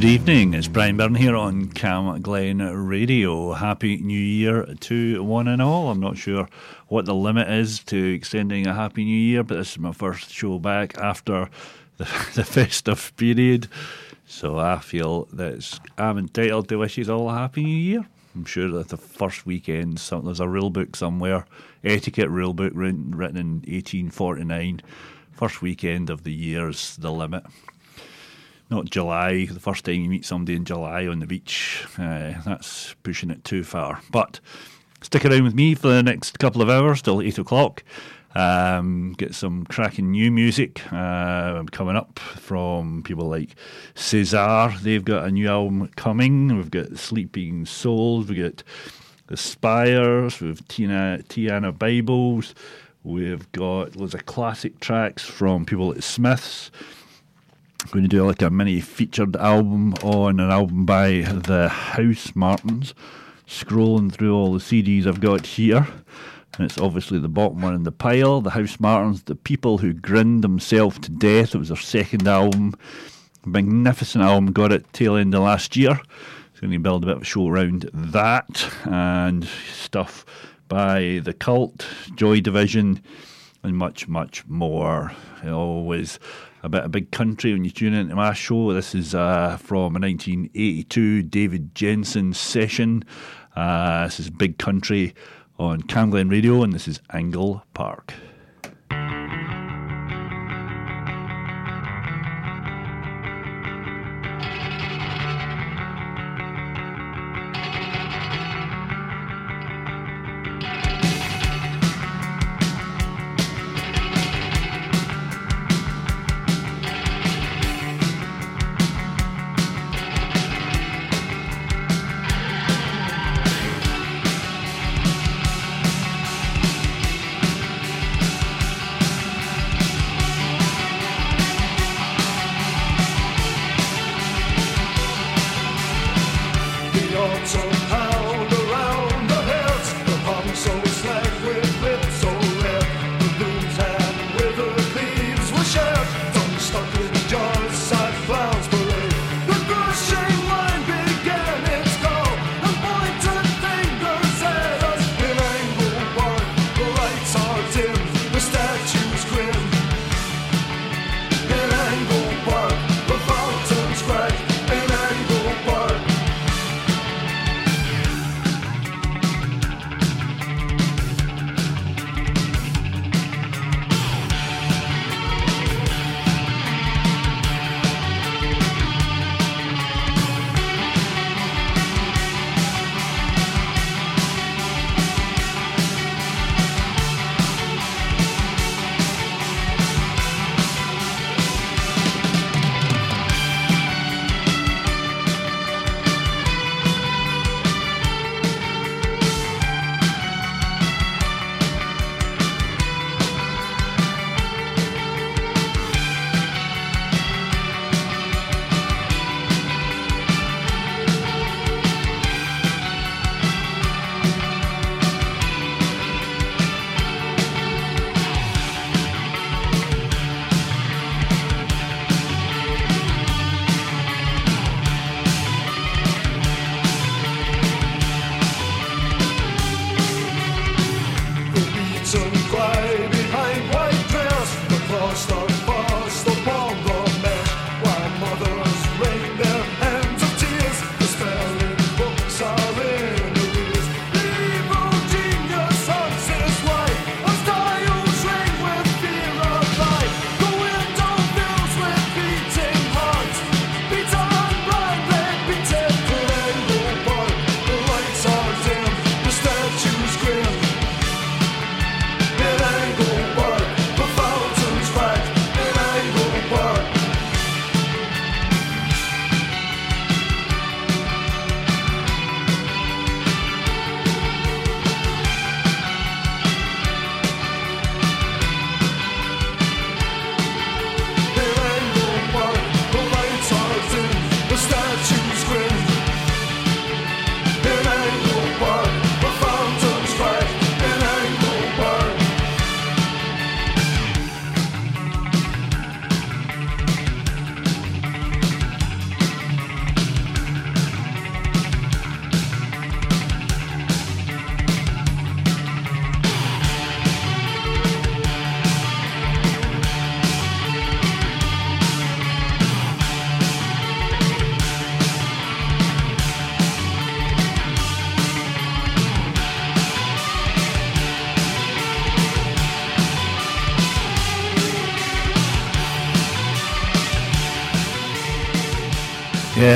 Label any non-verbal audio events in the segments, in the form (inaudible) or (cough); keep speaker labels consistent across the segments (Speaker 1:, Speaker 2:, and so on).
Speaker 1: Good evening, it's Brian Byrne here on Cam Glen Radio. Happy New Year to one and all. I'm not sure what the limit is to extending a Happy New Year, but this is my first show back after the, (laughs) the festive period. So I feel that I'm entitled to wish you all a Happy New Year. I'm sure that the first weekend, some, there's a rule book somewhere, etiquette rule book written, written in 1849. First weekend of the year's the limit not July, the first time you meet somebody in July on the beach. Uh, that's pushing it too far. But stick around with me for the next couple of hours till 8 o'clock. Um, get some cracking new music uh, coming up from people like Cesar. They've got a new album coming. We've got Sleeping Souls. We've got The Spires. We've Tina, Tiana Bibles. We've got loads of classic tracks from people like Smiths going to do like a mini featured album on an album by the Housemartins. Scrolling through all the CDs I've got here, and it's obviously the bottom one in the pile. The Housemartins, the people who grinned themselves to death. It was their second album, magnificent album. Got it tail end of last year. So going to build a bit of a show around that and stuff by the Cult, Joy Division, and much much more. Always a bit of big country when you tune into my show. This is uh, from a 1982 David Jensen session. Uh, this is Big Country on Camglen Radio, and this is Angle Park.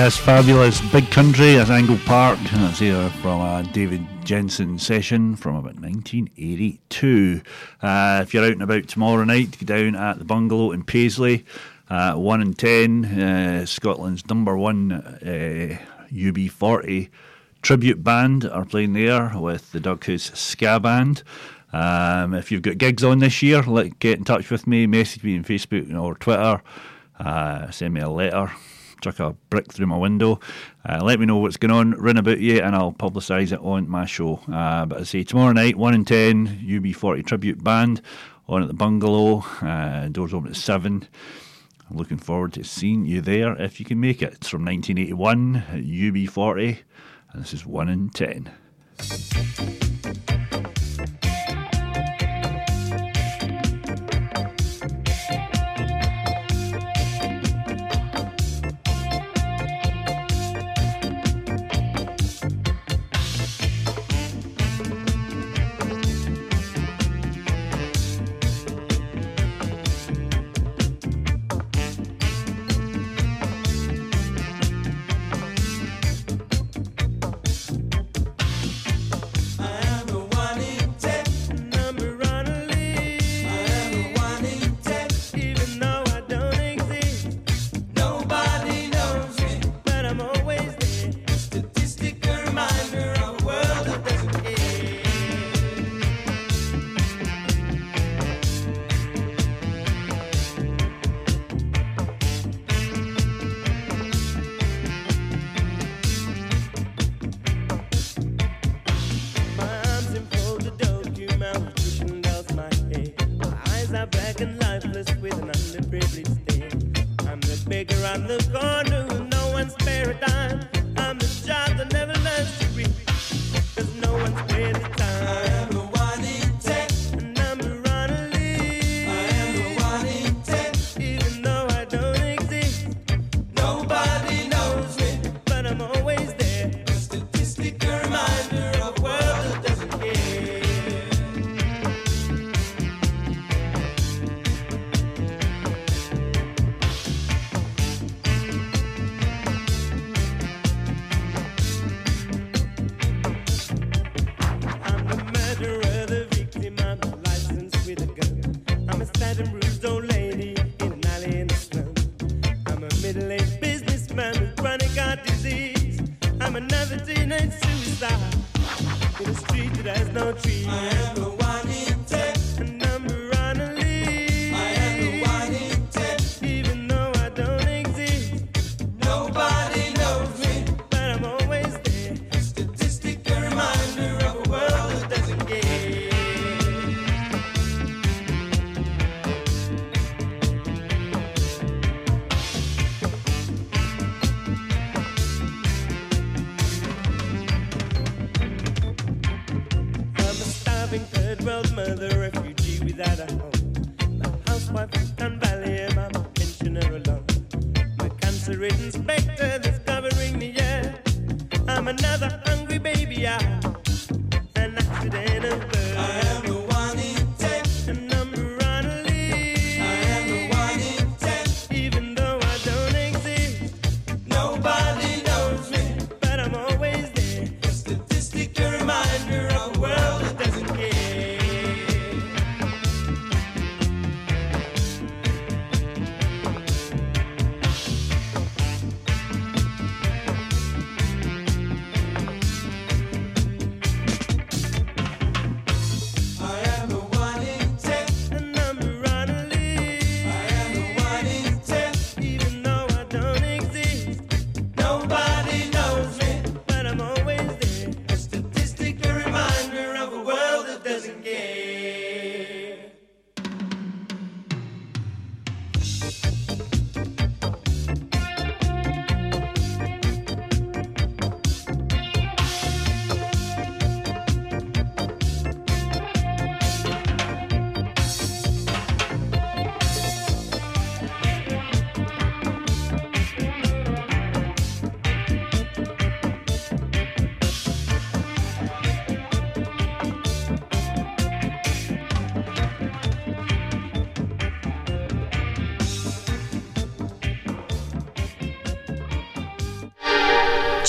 Speaker 2: Yes, fabulous. Big Country at Angle Park. That's here from a David Jensen session from about 1982. Uh, if you're out and about tomorrow night, go down at the bungalow in Paisley. Uh, 1 and 10, uh, Scotland's number one uh, UB40 tribute band are playing there with the Doughouse Ska Band. Um, if you've got gigs on this year, let, get in touch with me, message me on Facebook or Twitter, uh, send me a letter chuck a brick through my window. Uh, let me know what's going on, run about you, and I'll publicise it on my show. Uh, but I say tomorrow night, 1 in 10, UB40 Tribute Band on at the Bungalow. Uh, doors open at 7. I'm looking forward to seeing you there if you can make it. It's from 1981 at UB40, and this is 1 in 10.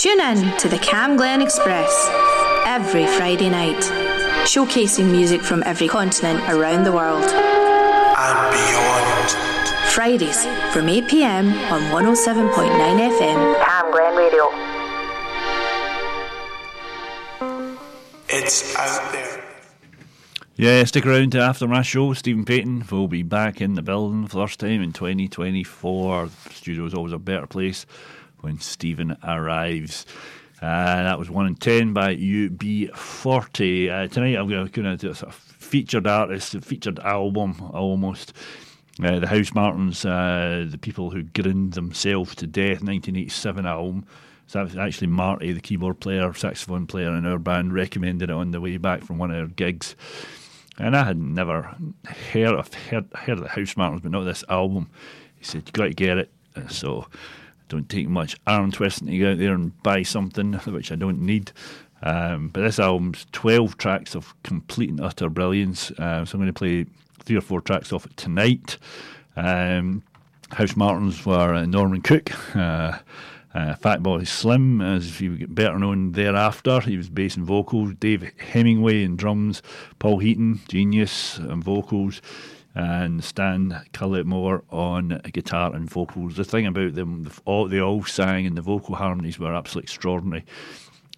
Speaker 3: Tune in to the Cam Glen Express every Friday night, showcasing music from every continent around the world.
Speaker 4: And beyond.
Speaker 3: Fridays from 8 pm on 107.9 FM.
Speaker 5: Cam Glen Radio.
Speaker 4: It's out there.
Speaker 1: Yeah, stick around to after my show. Stephen Payton will be back in the building the first time in 2024. The studio is always a better place when Stephen arrives. Uh, that was 1 in 10 by UB40. Uh, tonight I'm going to do a sort of featured artist, a featured album almost. Uh, the Housemartins, uh, the people who grinned themselves to death, 1987 album. So that was actually Marty, the keyboard player, saxophone player in our band, recommended it on the way back from one of our gigs. And I had never heard of heard, heard of the Housemartins, but not this album. He said, "You've got to get it. Uh, so don't take much arm twisting to go out there and buy something (laughs) which I don't need. Um, but this album's 12 tracks of complete and utter brilliance. Uh, so I'm going to play three or four tracks off it tonight. Um, Housemartins were uh, Norman Cook. (laughs) Uh, uh, Fatboy Slim, as would get better known thereafter. He was bass and vocals. Dave Hemingway in drums. Paul Heaton, genius and vocals and Stan Cullimore on guitar and vocals. The thing about them, they all sang and the vocal harmonies were absolutely extraordinary.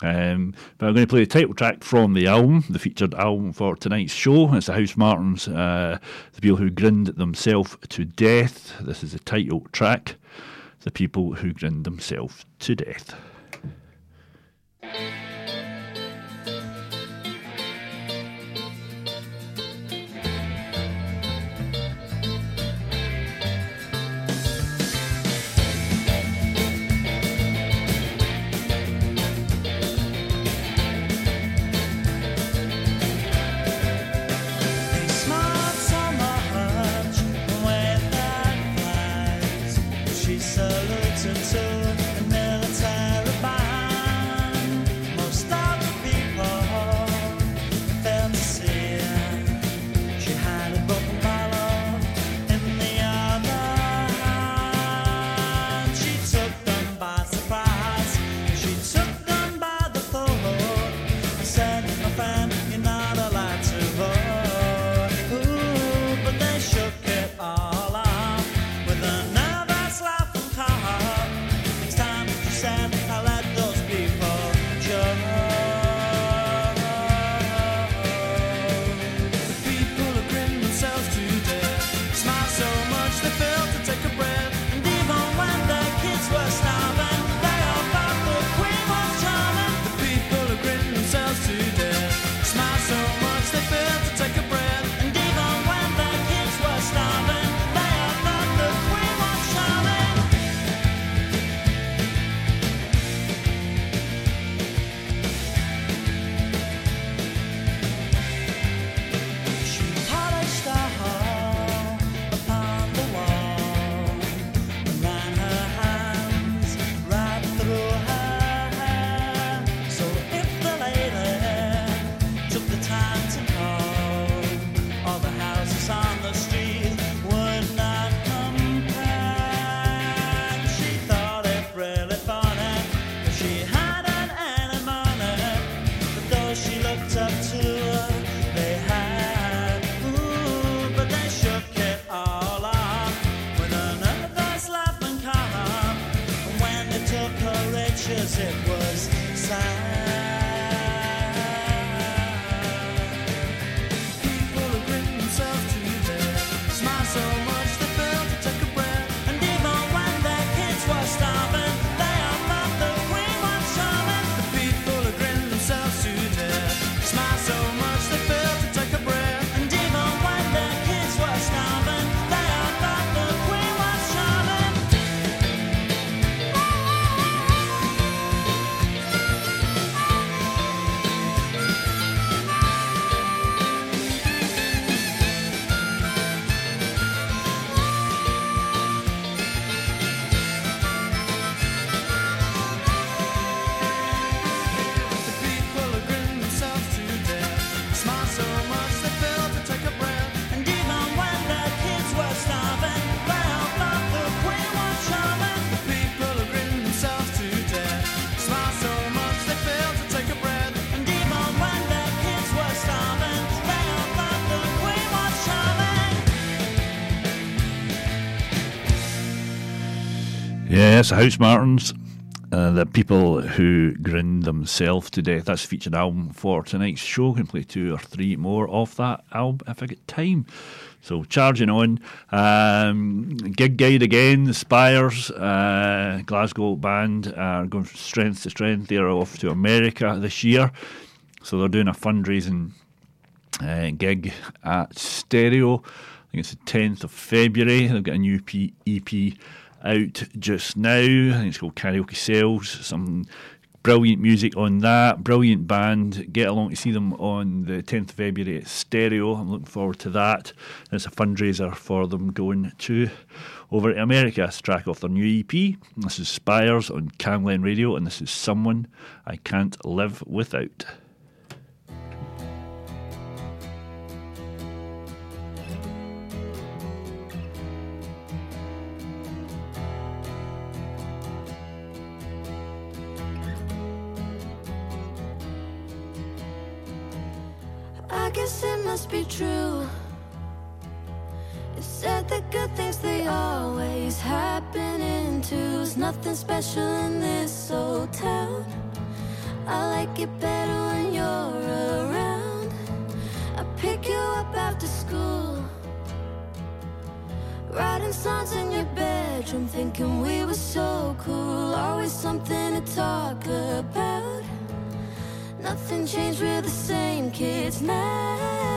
Speaker 1: Um, but I'm going to play the title track from the album, the featured album for tonight's show. It's the Housemartins, uh, the people who grinned themselves to death. This is the title track, The People Who Grinned Themselves to Death. Yes, Housemartins. Uh, the people who grinned themselves to death. That's featured album for tonight's show. Can play two or three more off that album if I get time. So charging on. Um, gig guide again. The Spires, uh, Glasgow band are going from strength to strength. They're off to America this year, so they're doing a fundraising uh, gig at Stereo. I think it's the 10th of February. They've got a new P- EP out just now. I think it's called Karaoke Sales. Some brilliant music on that. Brilliant band. Get along to see them on the 10th of February at Stereo. I'm looking forward to that. It's a fundraiser for them going to over to America. It's track off their new EP. This is Spires on Camglen Radio, and this is Someone I Can't Live Without.
Speaker 5: Be true. It said that good things they always happen in twos. Nothing special in this old town. I like it better when you're around. I pick you up after school. Writing songs in your bedroom, thinking we were so cool. Always something to talk about. Nothing changed, we're the same kids now.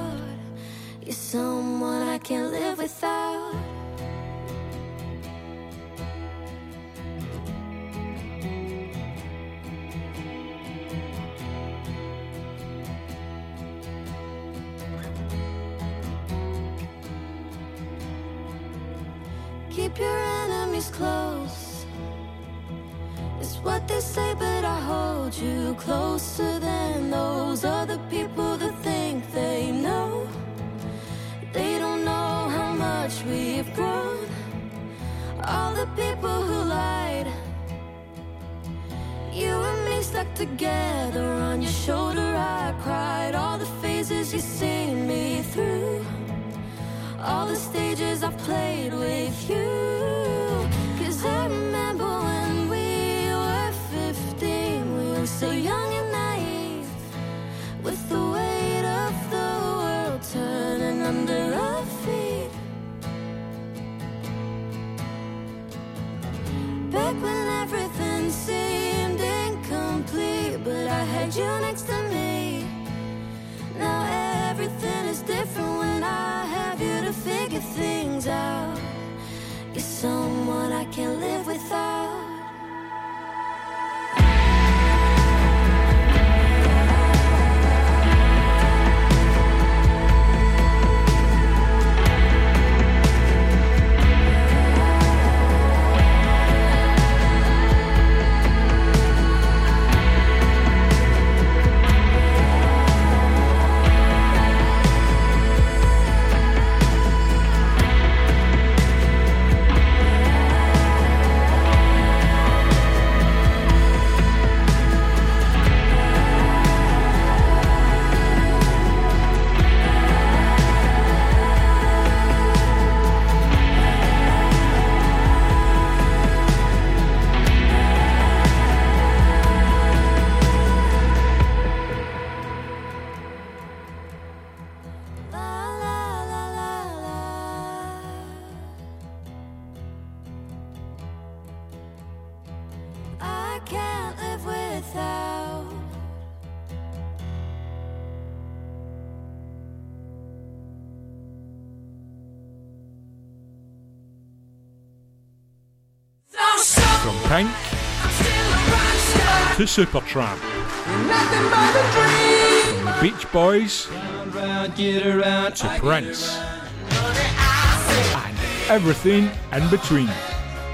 Speaker 5: You're someone I can't live without. Keep your enemies close. It's what they say, but I hold you closer than those other people that think they know. Much we've grown. All the people who lied. You and me stuck together on your shoulder. I cried all the phases you seen me through. All the stages I've played with you. Cause I remember when we were 15, we were so young and naive. With the weight of the world turning under our Back when everything seemed incomplete, but I had you next to me. Now everything is different when I have you to figure things out. You're someone I can't live without.
Speaker 6: To Supertramp. From the Beach Boys to Prince. And everything in between.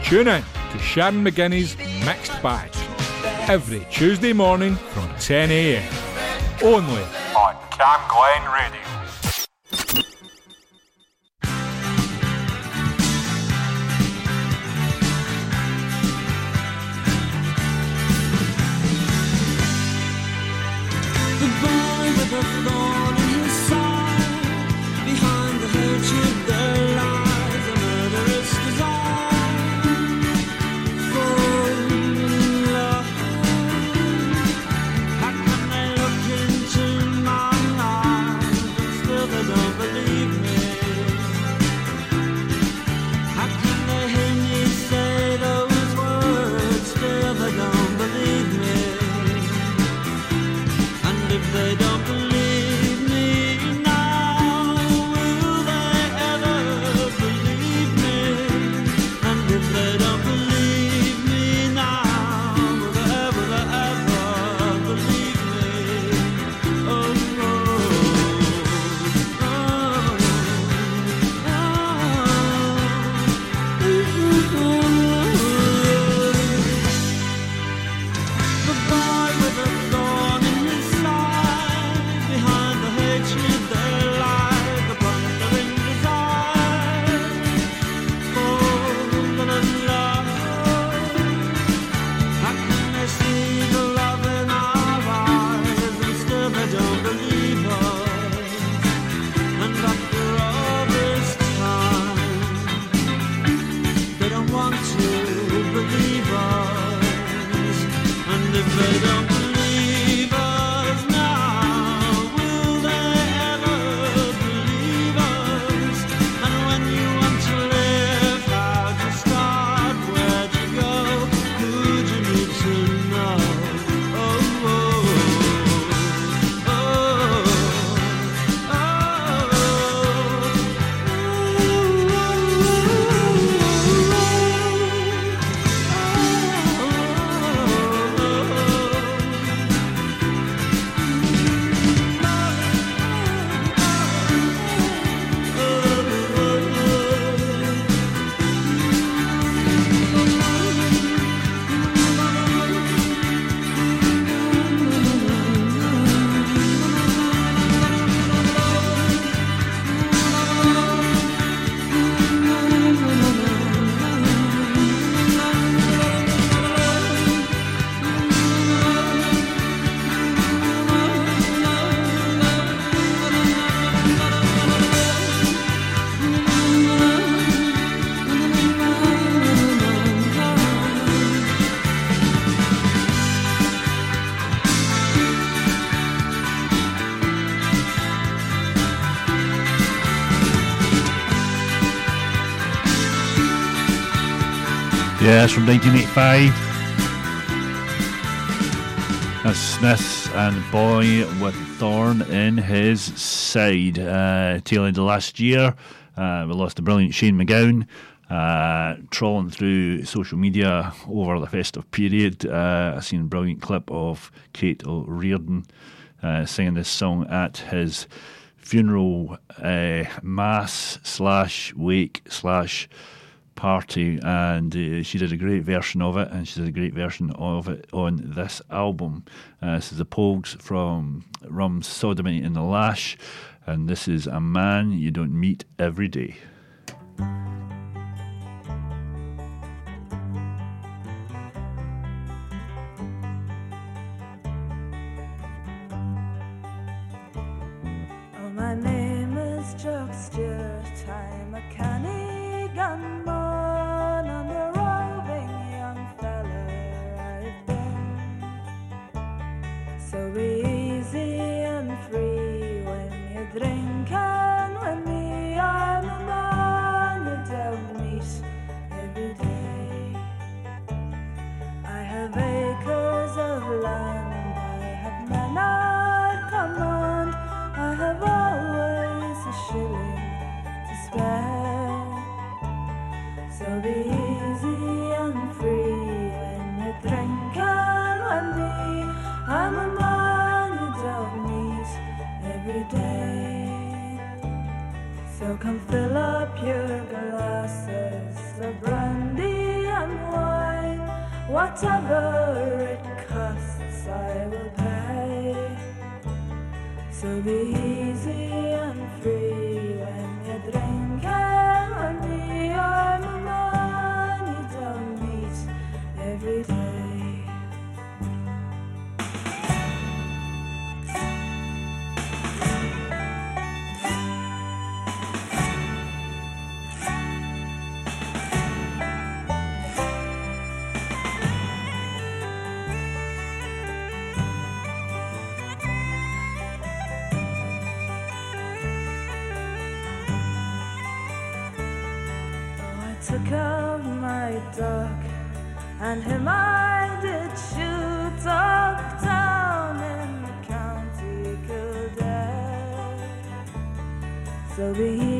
Speaker 6: Tune in to Sharon McGinney's Mixed Bag. every Tuesday morning from 10 a.m. Only
Speaker 7: on Cam Glen Radio.
Speaker 1: Yes, from 1985. That's Smith and Boy with Thorn in his side. Uh, tail end of last year, uh, we lost the brilliant Shane MacGowan. Uh, trawling through social media over the festive period, uh, I seen a brilliant clip of Cait O'Riordan uh, singing this song at his funeral uh, mass slash wake slash party, and uh, she did a great version of it, and she did a great version of it on this album. Uh, this is the Pogues from Rum Sodomy in the Lash, and this is a man you don't meet every day.
Speaker 8: Whatever it costs, I will pay. So be easy. and him I did shoot up down in the county Kildare. So be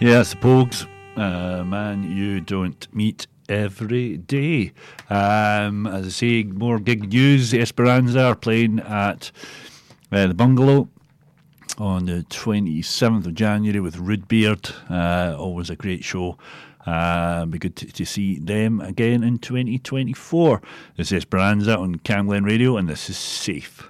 Speaker 9: Yes, Pogues. Uh, man, you don't meet every day. Um, as I say, more gig news. Esperanza are playing at uh, the Bungalow on the 27th of January with Rudbeard. Uh, always a great show. Uh, be good to, to, see them again in 2024. This is Esperanza on Camglen Radio, and this is Safe.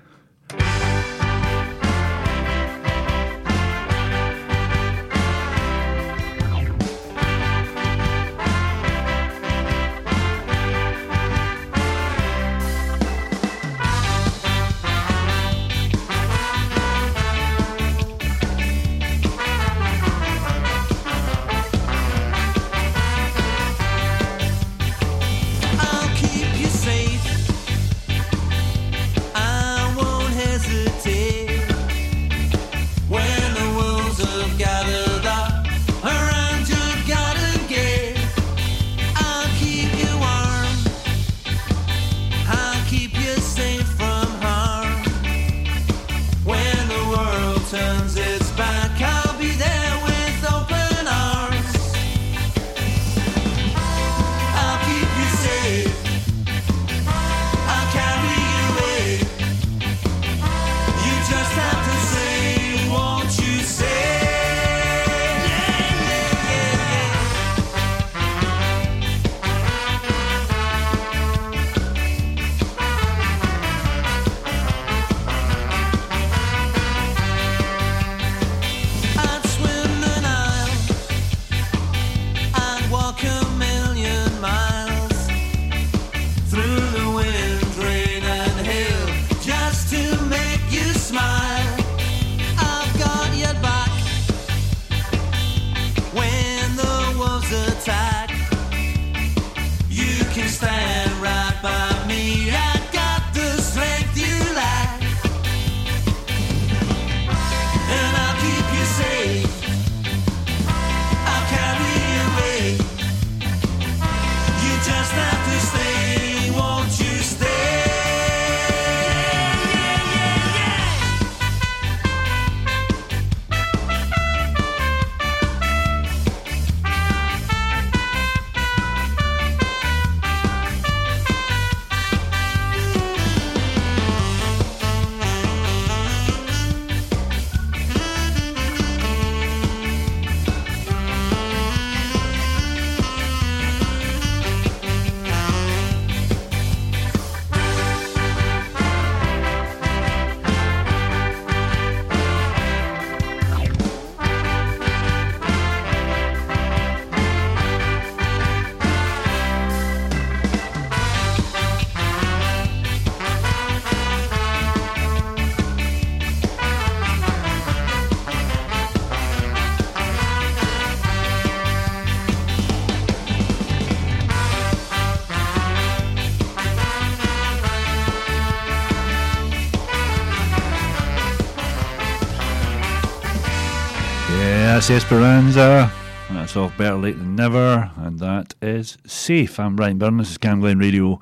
Speaker 1: That's Esperanza. That's off Better Late Than Never. And that is Safe. I'm Ryan Byrne. This is Camglen Radio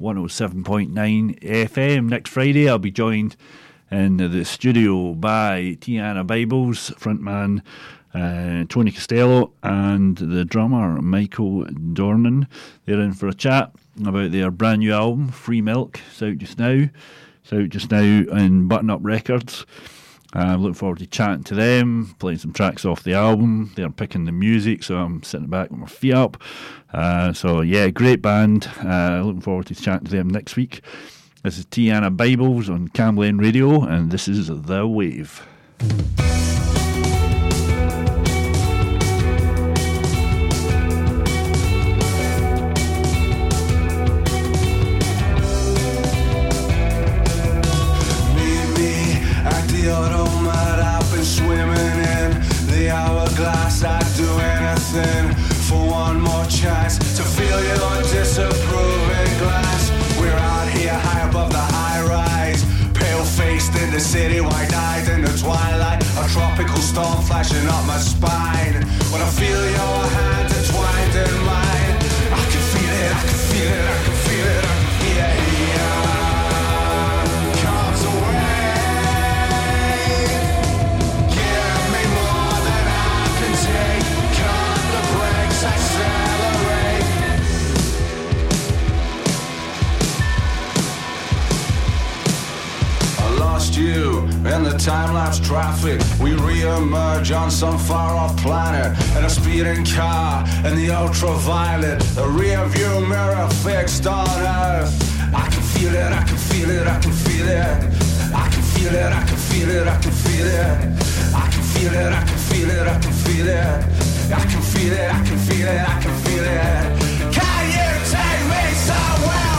Speaker 1: 107.9 FM. Next Friday, I'll be joined in the studio by Tijuana Bibles, frontman uh, Tony Costello, and the drummer Michael Dornan. They're in for a chat about their brand new album, Free Milk. It's out just now. It's out just now in Button Up Records. I'm looking forward to chatting to them, playing some tracks off the album. They're picking the music, so I'm sitting back with my feet up. Uh, so, yeah, great band. Uh, looking forward to chatting to them next week. This is Tijuana Bibles on Camglen Radio, and this is The Wave.
Speaker 10: In the city, wide eyed in the twilight. A tropical storm flashing up my spine. When I feel your hand entwined in mine, I can feel it, I can feel it, in the time lapse traffic. We re-emerge on some far off planet in a speeding car in the ultraviolet. The rear view mirror fixed on Earth. I can feel it, I can feel it, I can feel it. I can feel it, I can feel it, I can feel it. I can feel it, I can feel it, I can feel it. I can feel it, I can feel it, I can feel it. Can you take me somewhere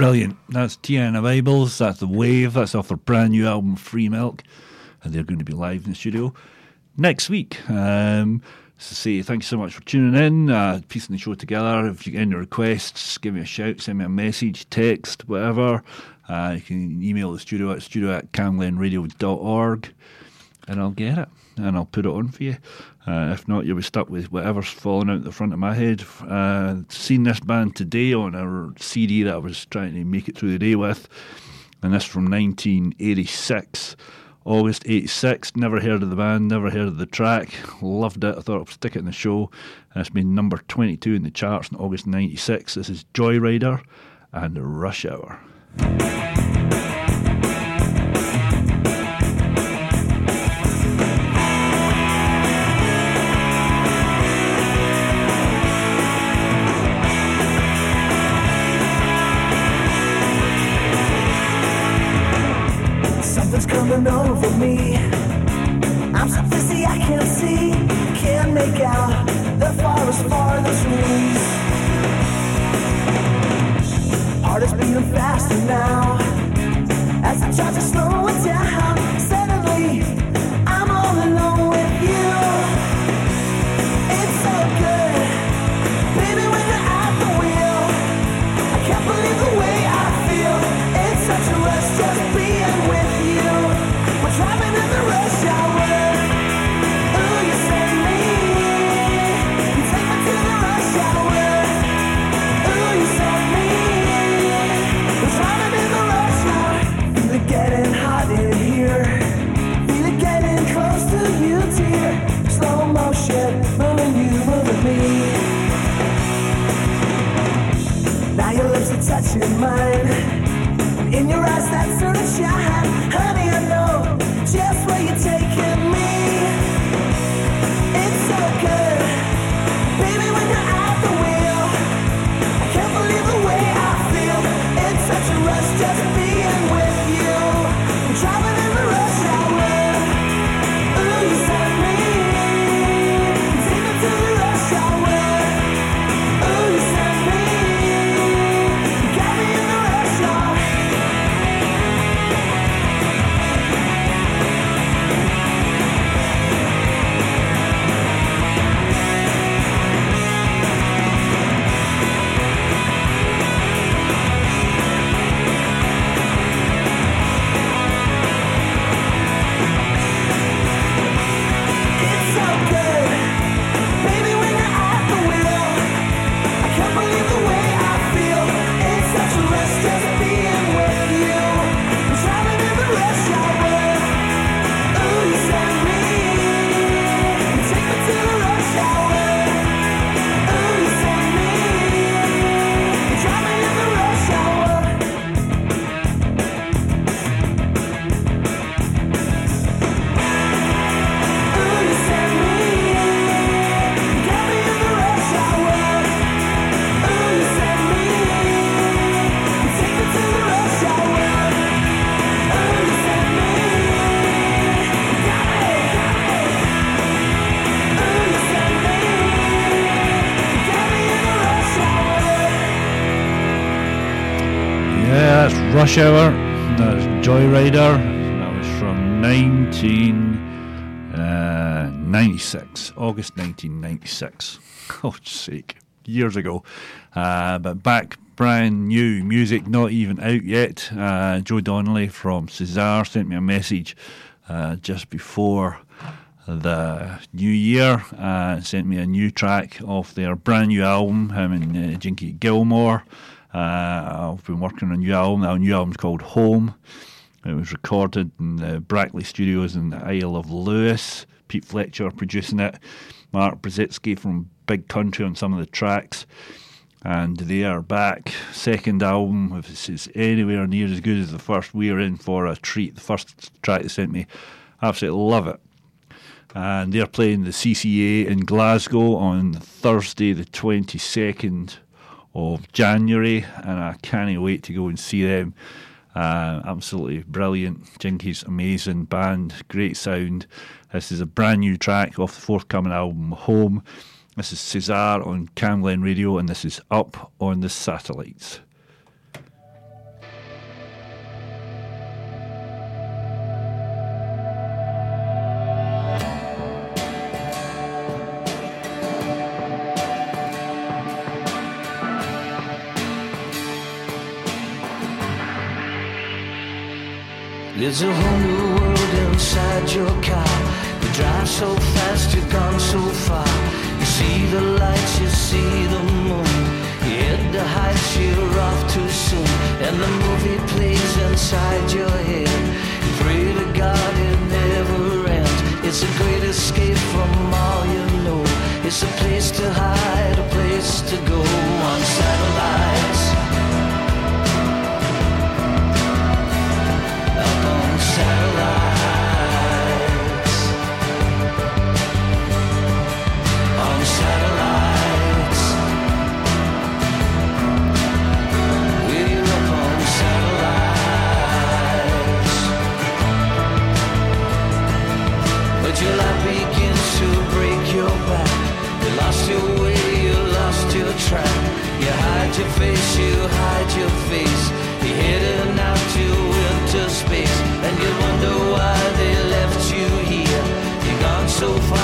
Speaker 1: Brilliant. That's Tijuana Bibles. That's The Wave. That's off their brand new album, Free Milk. And they're going to be live in the studio next week. Um, so say thank you so much for tuning in, uh, piecing the show together. If you get any requests, give me a shout, send me a message, text, whatever. Uh, you can email the studio at studio at camglenradio.org and I'll get it and I'll put it on for you. Uh, if not, you'll be stuck with whatever's falling out the front of my head. Uh, seen this band today on a CD that I was trying to make it through the day with, and this from 1986. August 86, never heard of the band, never heard of the track, loved it. I thought I'd stick it in the show. It's been number 22 in the charts in August 96. This is Joyrider and Rush Hour.
Speaker 11: Coming over me. I'm so dizzy I can't see, can't make out the forest for the trees. Heart is beating faster now. As I try to slow Rush Hour.
Speaker 1: That's Joyrider. That was from 1996, August 1996. (laughs) Oh, sake, years ago. Uh, but back brand new music, not even out yet. Uh, Joe Donnelly from Cesar sent me a message uh, just before the new year. Uh, sent me a new track off their brand new album, him and uh, Jinky Gilmore. Uh, I've been working on a new album. Our new album's called Home. It was recorded in the Brackley Studios in the Isle of Lewis. Pete Fletcher producing it. Mark Brzezicki from Big Country on some of the tracks. And they are back. Second album, if is anywhere near as good as the first, we are in for a treat. The first track they sent me, absolutely love it. And they're playing the CCA in Glasgow on Thursday, the 22nd of January. And I can't wait to go and see them. Uh, absolutely brilliant. Jinky's amazing band, great sound. This is a brand new track off the forthcoming album, Home. This is Cesar on Cam Radio, and this is Up on the Satellites.
Speaker 9: There's a whole new world inside your car. You drive so fast, you've gone so far. You see the lights, you see the moon. You hit the heights, you're off too soon. And the movie plays inside your head. You pray to God it never ends. It's a great escape from all you know. It's a place to hide, a place to go hide your face, you hide your face. You're heading out to winter space, and you wonder why they left you here. You're gone so far,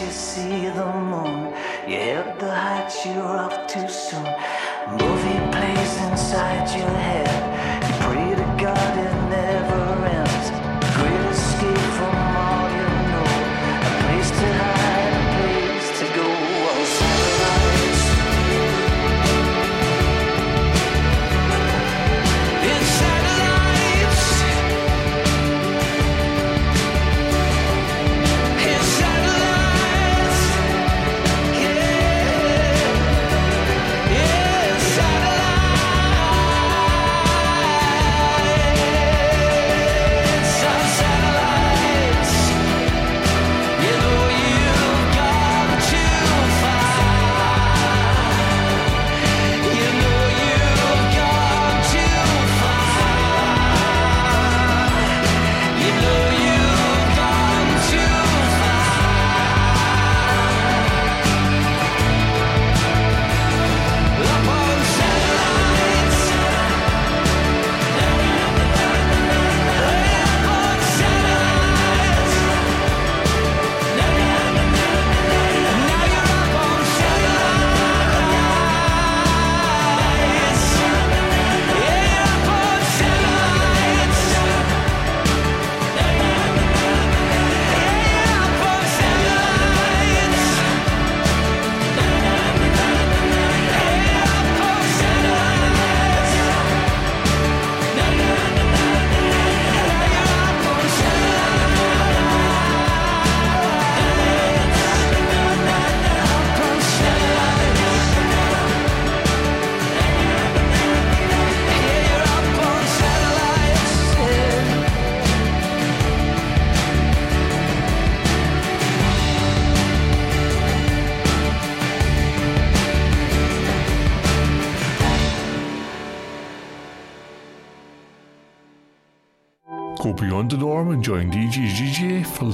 Speaker 9: you see the moon. You hit the heights, you're off too soon. Movie plays inside your head.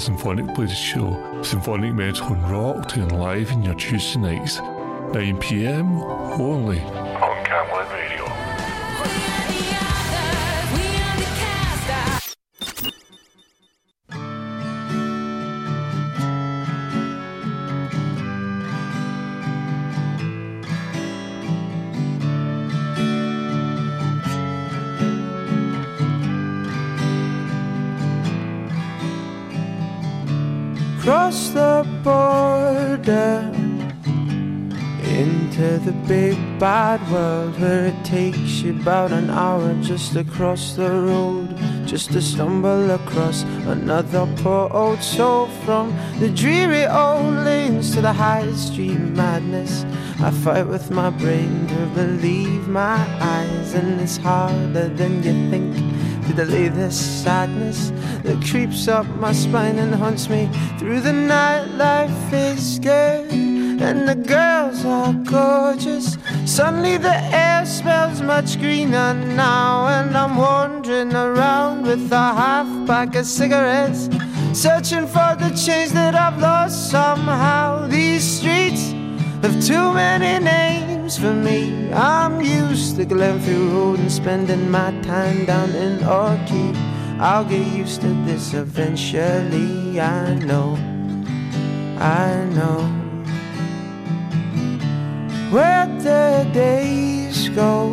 Speaker 12: Symphonic Blues Show. Symphonic Metal and Rock to live in your Tuesday nights. 9pm only
Speaker 11: bad world where it takes you about an hour just to cross the road, just to stumble across another poor old soul from the dreary old lanes to the high street madness. I fight with my brain to believe my eyes, and it's harder than you think to delay this sadness that creeps up my spine and haunts me through the night. Life is good, and the girls are gorgeous. Suddenly the air smells much greener now, and I'm wandering around with a half pack of cigarettes, searching for the change that I've lost somehow. These streets have too many names for me. I'm used to Glenfield Road and spending my time down in Orchid. I'll get used to this eventually. I know, I know. Where the days go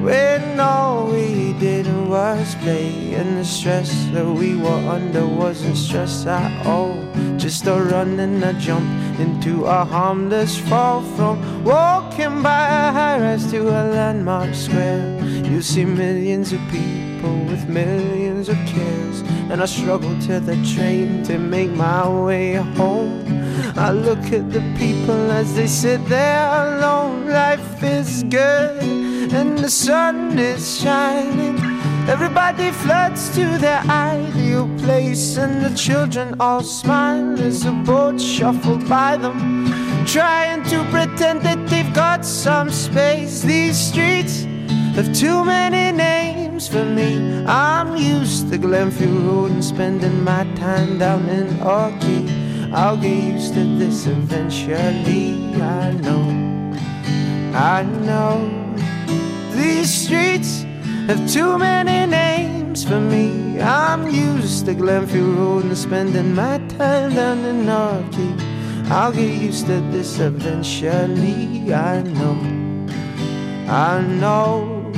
Speaker 11: when all we did was play, and the stress that we were under wasn't stress at all. Just a run and a jump into a harmless fall from walking by a high rise to a landmark square. You see millions of people with millions of cares, and I struggle to the train to make my way home. I look at the people as they sit there alone. Life is good, and the sun is shining. Everybody floods to their ideal place, and the children all smile as the boats shuffle by them, trying to pretend that they've got some space. These streets have too many names for me. I'm used to Glenfield Road and spending my time down in Orchid. I'll get used to this eventually. I know, I know. These streets have too many names for me. I'm used to Glenfield Road and spending my time down in Orchid. I'll get used to this eventually. I know, I know.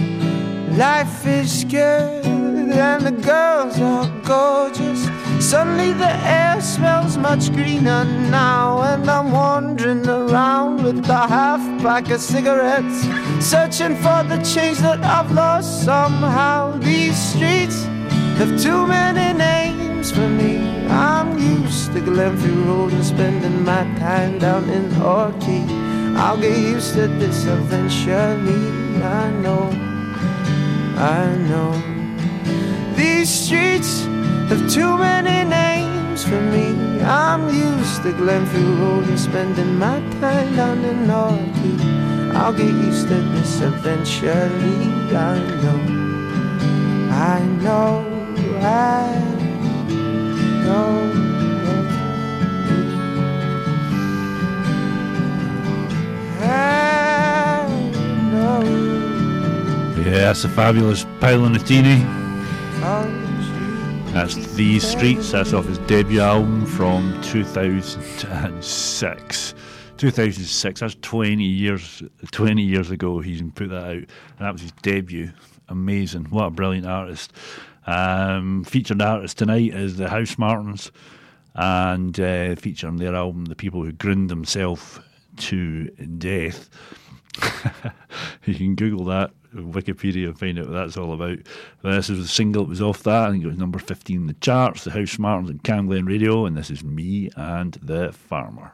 Speaker 11: Life is good and the girls are gorgeous. Suddenly the air smells much greener now, and I'm wandering around with a half pack of cigarettes, searching for the change that I've lost somehow. These streets have too many names for me. I'm used to Glenfield Road and spending my time down in Orchid. I'll get used to this eventually. I know, I know. These streets have too many names for me. I'm used to Glenfield Road and spending my time down in Orchid. I'll get used to this eventually. I know, I know, I know. I know.
Speaker 1: Yeah, that's a fabulous Paolo oh, Nutini. That's These Streets. That's off his debut album from 2006. 2006. That's 20 years. 20 years ago. He's put that out, and that was his debut. Amazing! What a brilliant artist. Um, featured artist tonight is the Housemartins, and uh, featuring their album "The People Who Grinned Themselves to Death." (laughs) you can Google that, Wikipedia, and find out what that's all about. This is the single that was off that. I think it was number 15 in the charts, The Housemartins and Cam Radio, and this is Me and the Farmer.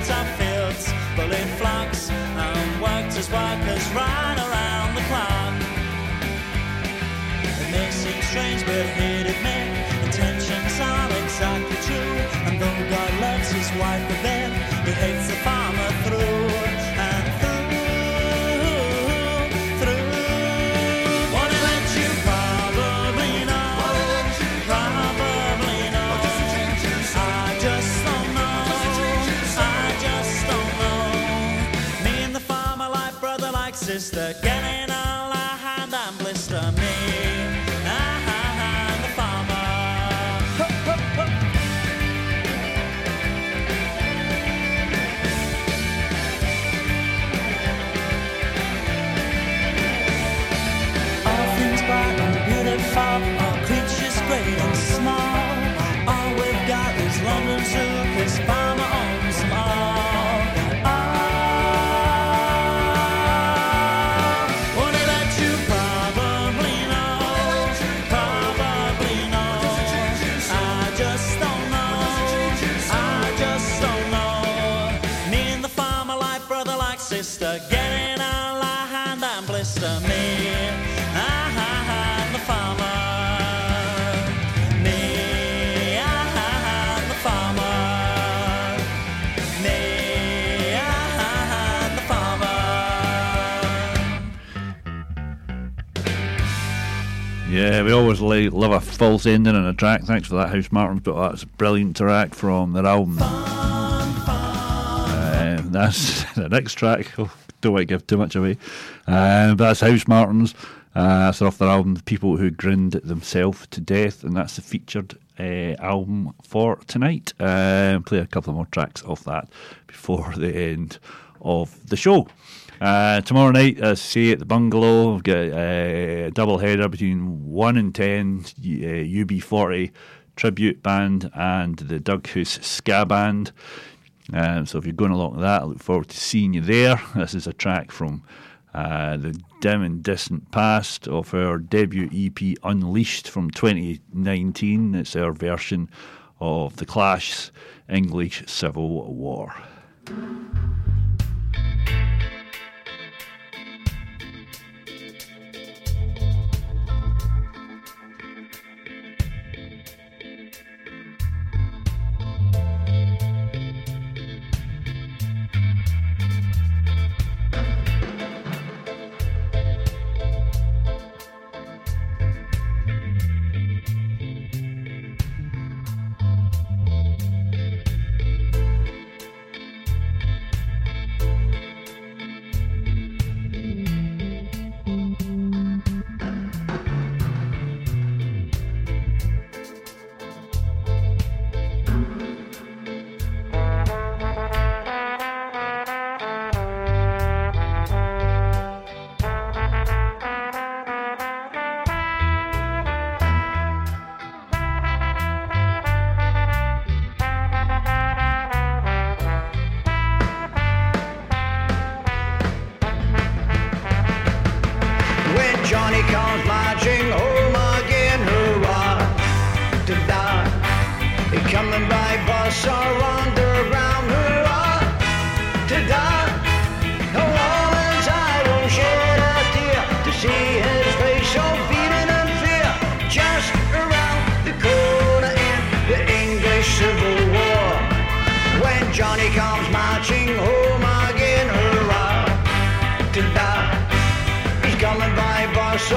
Speaker 13: With our fields, pulling flocks, and worked as workers right around the clock. It may seem strange, but he'd brother like sister,
Speaker 1: Yeah, we always li- love a false ending on a track. Thanks for that, Housemartins. But that's a brilliant track from their album. Uh, that's (laughs) the next track. (laughs) Oh, don't want to give too much away. Uh, but that's Housemartins. Uh, that's off their album, The People Who Grinned Themselves to Death, and that's the featured uh, album for tonight. Uh, play a couple of more tracks off that before the end of the show. Uh, tomorrow night, I say, at the bungalow, we've got uh, a double header between 1 and 10, uh, UB40 tribute band and the Doug House Ska Band. Um, so if you're going along with that, I look forward to seeing you there. This is a track from uh, the dim and distant past of our debut EP Unleashed from 2019. It's our version of The Clash's English Civil War.
Speaker 14: Johnny comes marching home again, hurrah, die. He's coming by bus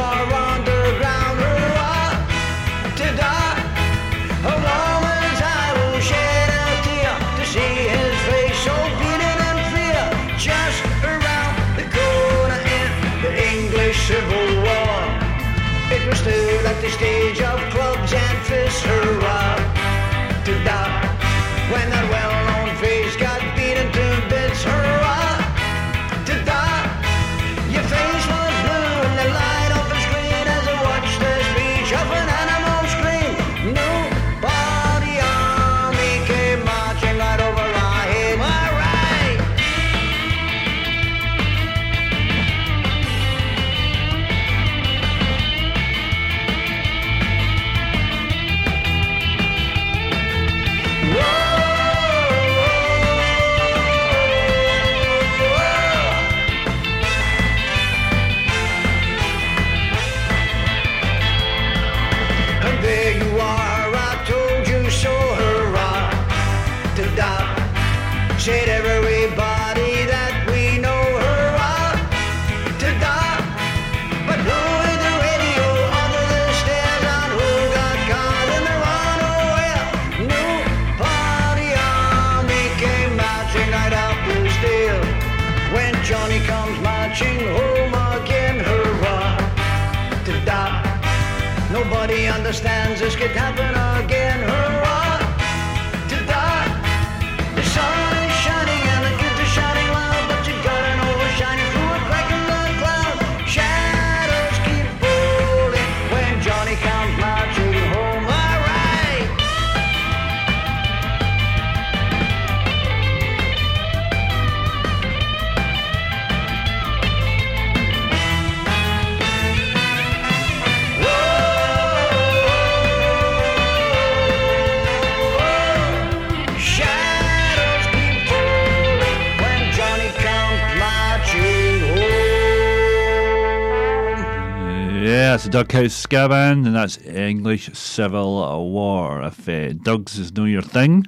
Speaker 14: Doug House and
Speaker 1: that's English Civil War. If uh, Doug's is no your thing,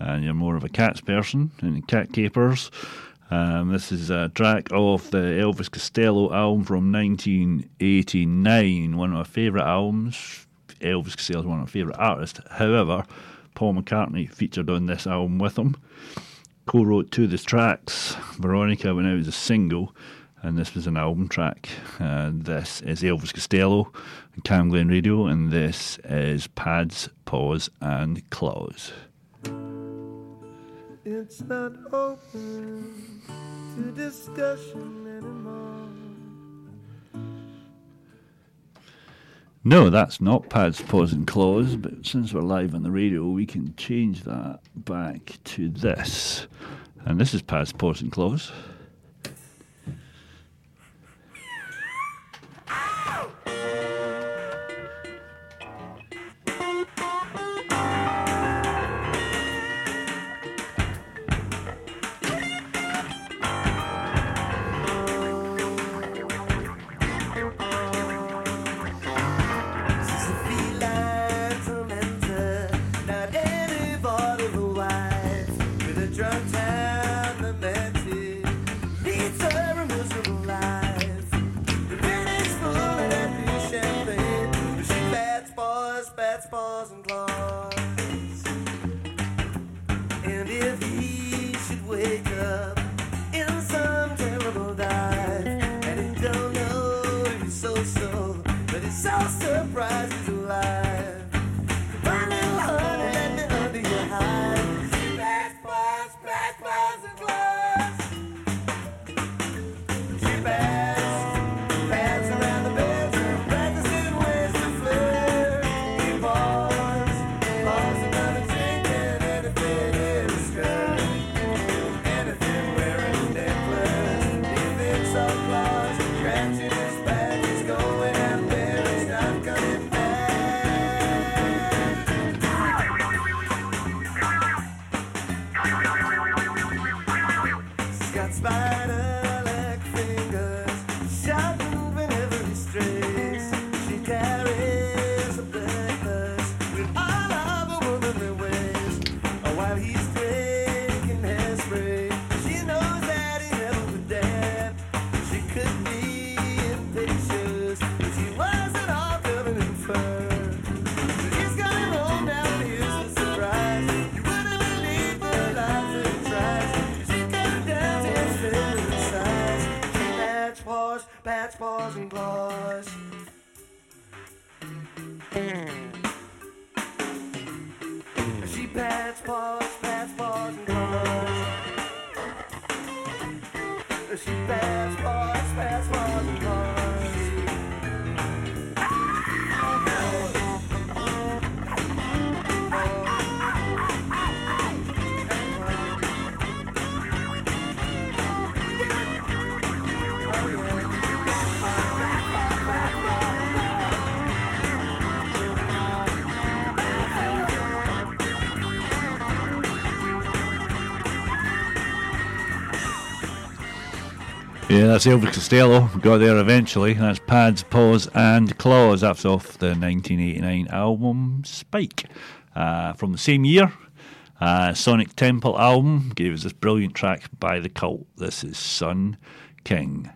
Speaker 1: and you're more of a cats person and cat capers, um, this is a track off the Elvis Costello album from 1989, one of my favourite albums. Elvis Costello is one of my favourite artists. However, Paul McCartney featured on this album with him. Co wrote two of the tracks, Veronica, when it was a single and this was an album track. Uh, this is Elvis Costello and Camglen Radio, and this is Pads, Paws, and Claws.
Speaker 11: It's not open to discussion anymore.
Speaker 1: No, that's not pads, paws, and claws, but since we're live on the radio, we can change that back to this. And this is pads,
Speaker 13: paws, and claws.
Speaker 8: Não!
Speaker 1: Yeah, that's Elvis Costello. Got there eventually. That's Pads, Paws, and Claws. That's off the 1989 album Spike. Uh, from the same year, uh, Sonic Temple album gave us this brilliant track by The Cult. This is Sun King.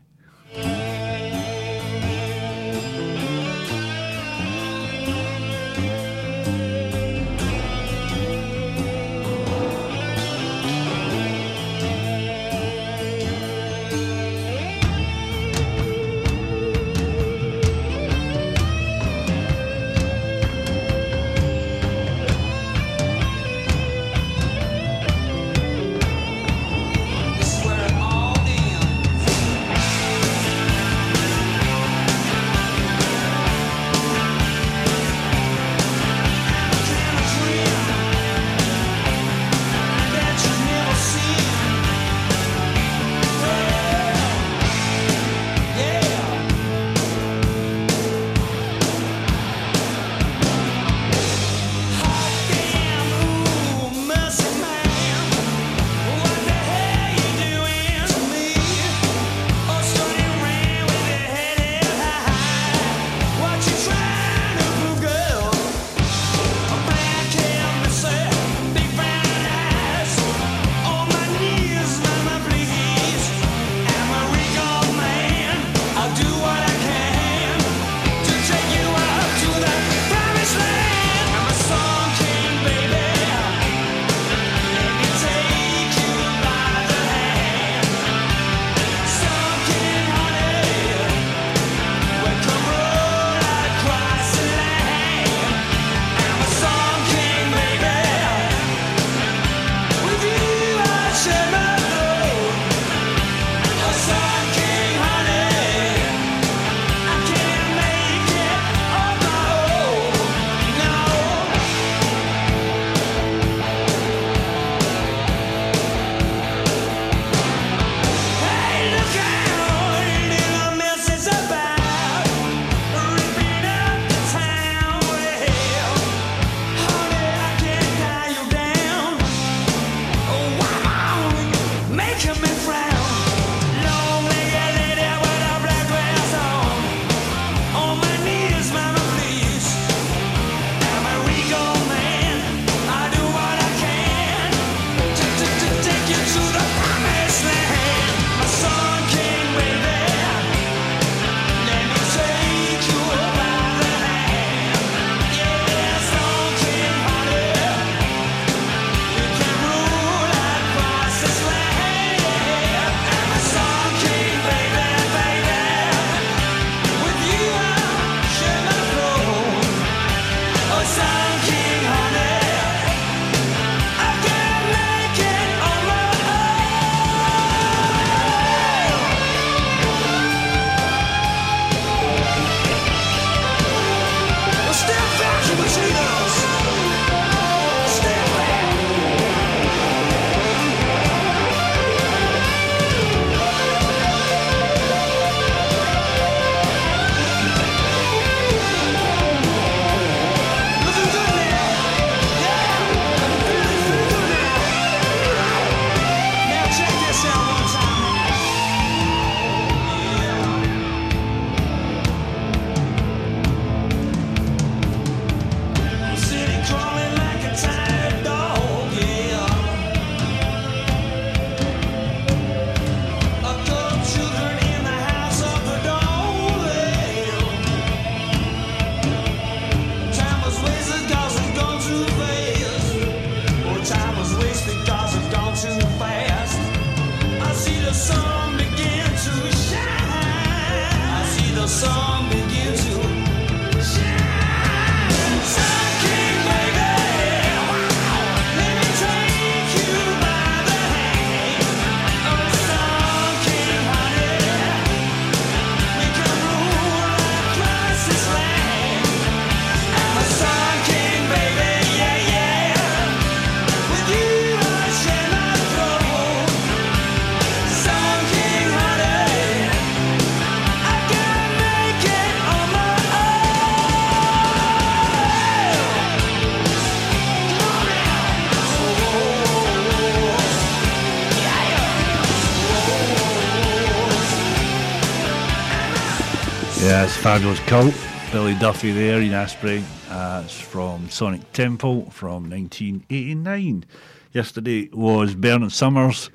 Speaker 1: Fabulous cult. Billy Duffy there Ian Astbury. Uh, it's from Sonic Temple from 1989. Yesterday was Bernard Summers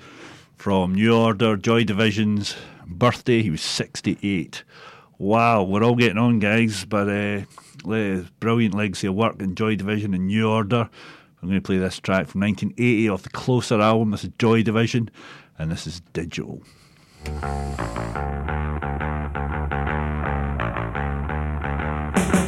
Speaker 1: from New Order, Joy Division's birthday. He was 68. Wow, we're all getting on, guys. But uh, brilliant legacy of work in Joy Division and New Order. I'm going to play this track from 1980 off the Closer album. This is Joy Division, and this is Digital.
Speaker 13: Thank you.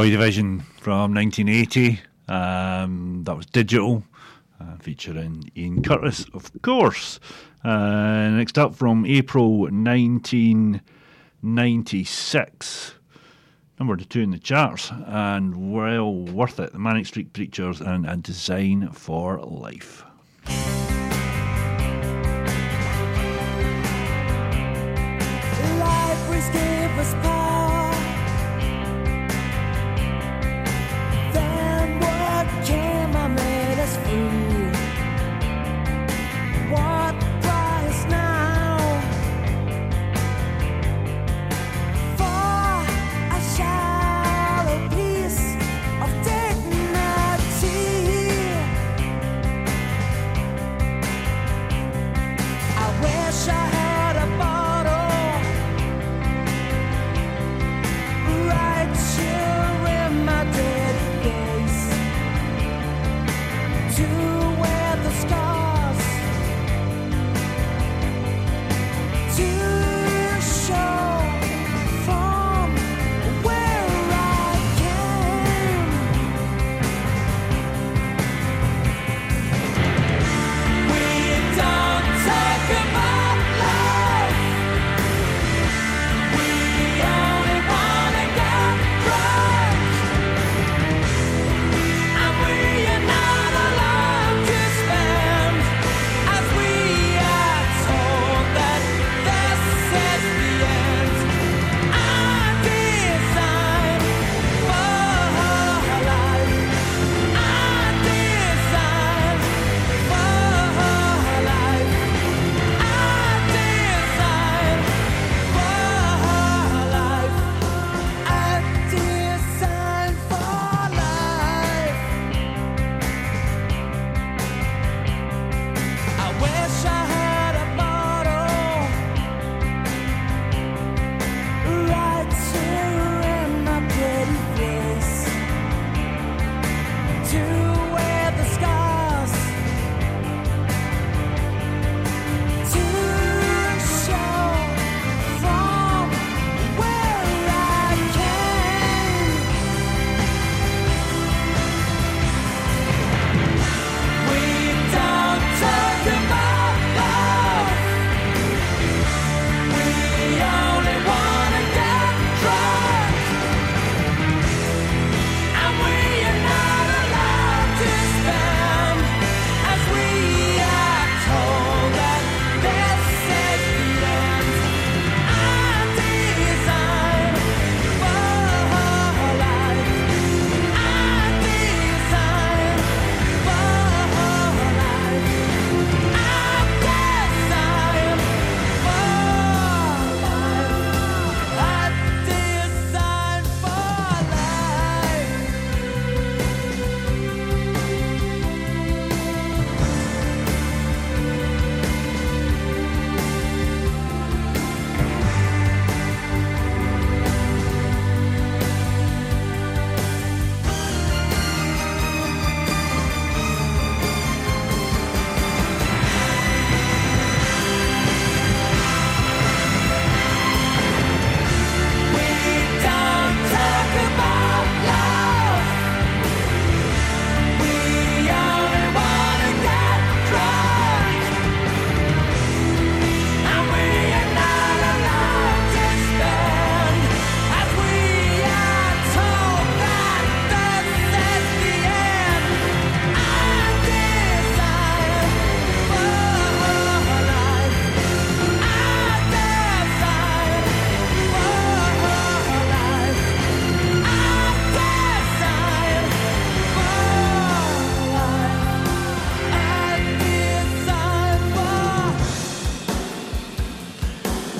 Speaker 1: Joy Division from 1980. Um, that was digital, uh, featuring Ian Curtis, of course. Uh, next up from April 1996. Number two in the charts, and well worth it. The Manic Street Preachers and a Design for Life.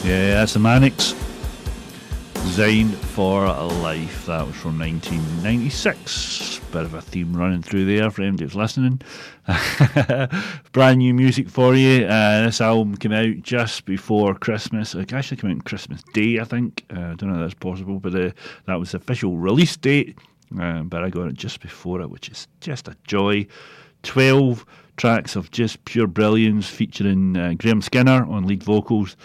Speaker 1: Yeah, that's the Manics. Design for Life. That was from 1996. Bit of a theme running through there for anybody who's listening. (laughs) Brand new music for you. Uh, this album came out just before Christmas. It actually came out Christmas Day, I think. Uh, I don't know if that's possible, but uh, that was the official release date. Uh, but I got it just before it, which is just a joy. 12 tracks of just pure brilliance featuring uh, Graham Skinner on lead vocals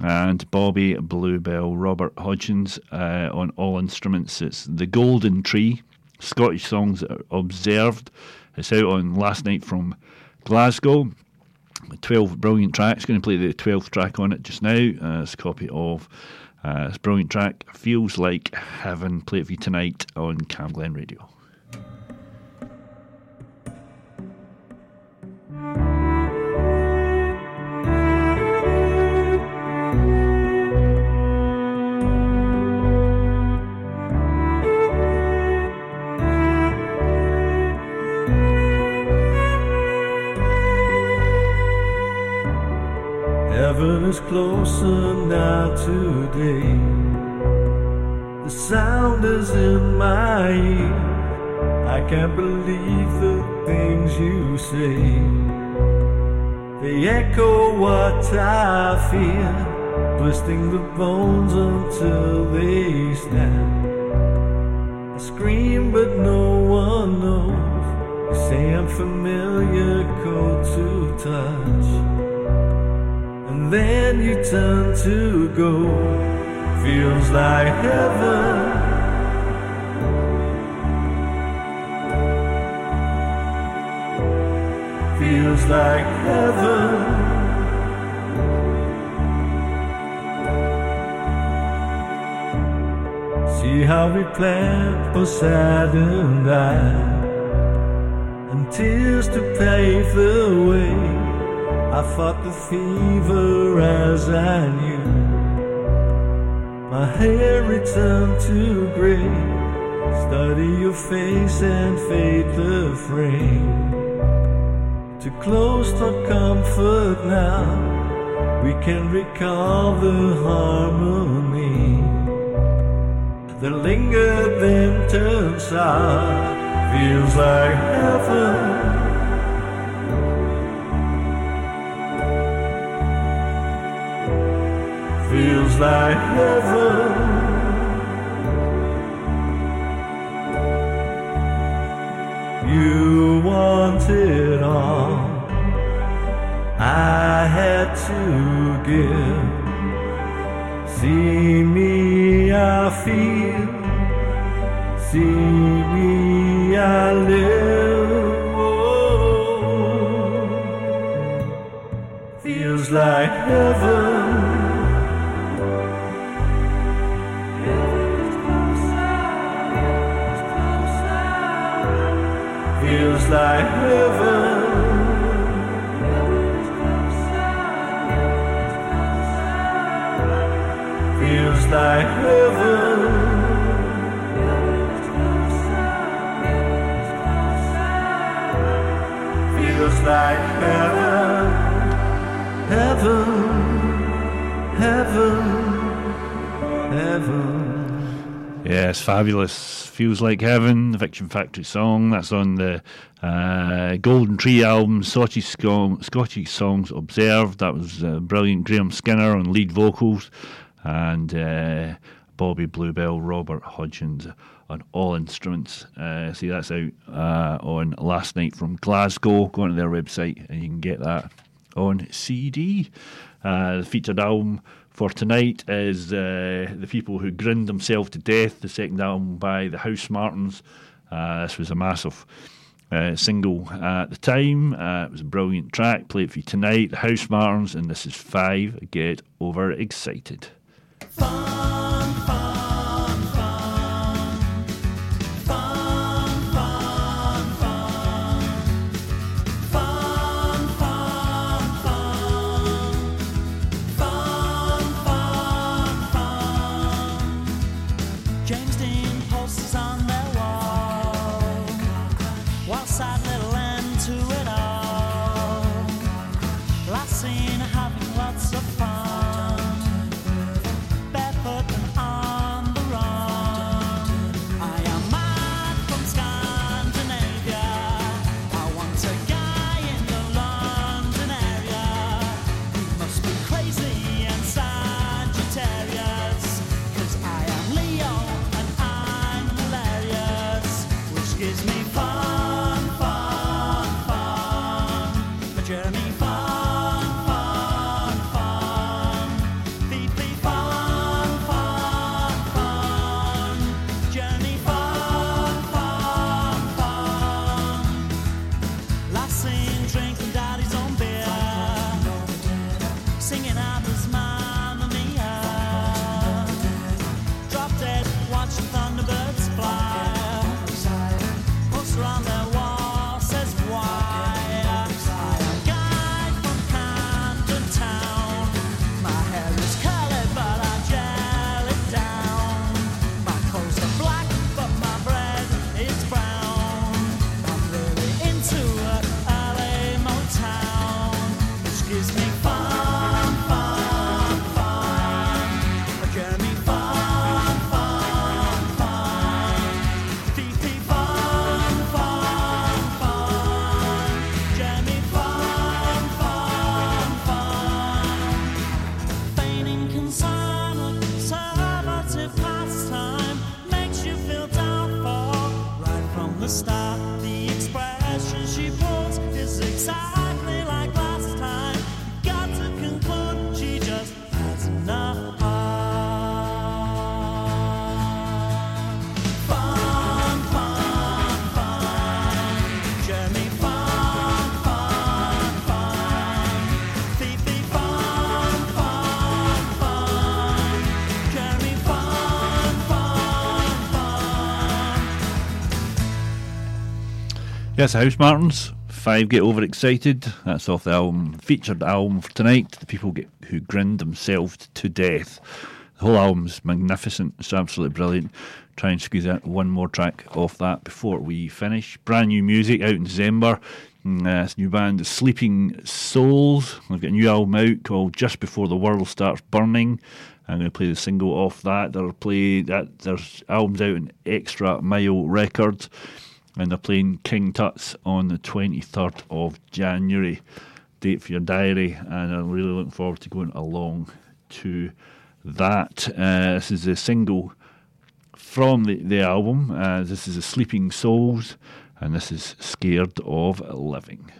Speaker 1: and Bobby Bluebell, Robert Hodgens uh, on all instruments. It's The Golden Tree, Scottish Songs Observed. It's out on last night from Glasgow. 12 brilliant tracks. Going to play the 12th track on it just now. Uh, it's a copy of uh, this brilliant track, Feels Like Heaven. Play it for you tonight on Camglen Radio.
Speaker 15: Heaven is closer now today. The sound is in my ear. I can't believe the things you say. They echo what I fear, twisting the bones until they snap. I scream, but no one knows. You say I'm familiar, cold to touch. Then you turn to go. Feels like heaven. Feels like heaven. See how we planned for and I, and tears to pave the way. I fought the fever as I knew. My hair returned to gray. Study your face and fade the frame. Too close for comfort now. We can recall the harmony that lingered then turns out. Feels like heaven. Feels like heaven. You want it all. I had to give. See me, I feel. See me, I live. Oh, feels like heaven. Like heaven. Feels heaven. Feels like heaven. Heaven. Heaven. Heaven.
Speaker 1: It's fabulous. Feels like heaven. The Fiction Factory song. That's on the uh, Golden Tree album. Scottish, Scottish songs observed. That was uh, brilliant. Graham Skinner on lead vocals, and uh, Bobby Bluebell, Robert Hodgens on all instruments. Uh, see, that's out uh, on last night from Glasgow. Go onto their website and you can get that on CD. Uh, the featured album for tonight is uh, The People Who Grinned Themselves to Death, the second album by the Housemartins. Uh, this was a massive uh, single at the time. Uh, it was a brilliant track. Play it for you tonight. The Housemartins, and this is five. Get over excited.
Speaker 13: James
Speaker 1: Yes, Housemartins. Five get overexcited. That's off the album, featured album for tonight. The people get who grinned themselves to death. The whole album's magnificent. It's absolutely brilliant. Try and squeeze out one more track off that before we finish. Brand new music out in December. Mm, Uh, new band, Sleeping Souls. They've got a new album out called Just Before the World Starts Burning. I'm going to play the single off that. They're play that. There's albums out in Extra Mile Records and they're playing King Tuts on the 23rd of January. Date for your diary, and I'm really looking forward to going along to that. Uh, this is a single from the, the album. Uh, this is Sleeping Souls, and this is Scared of Living.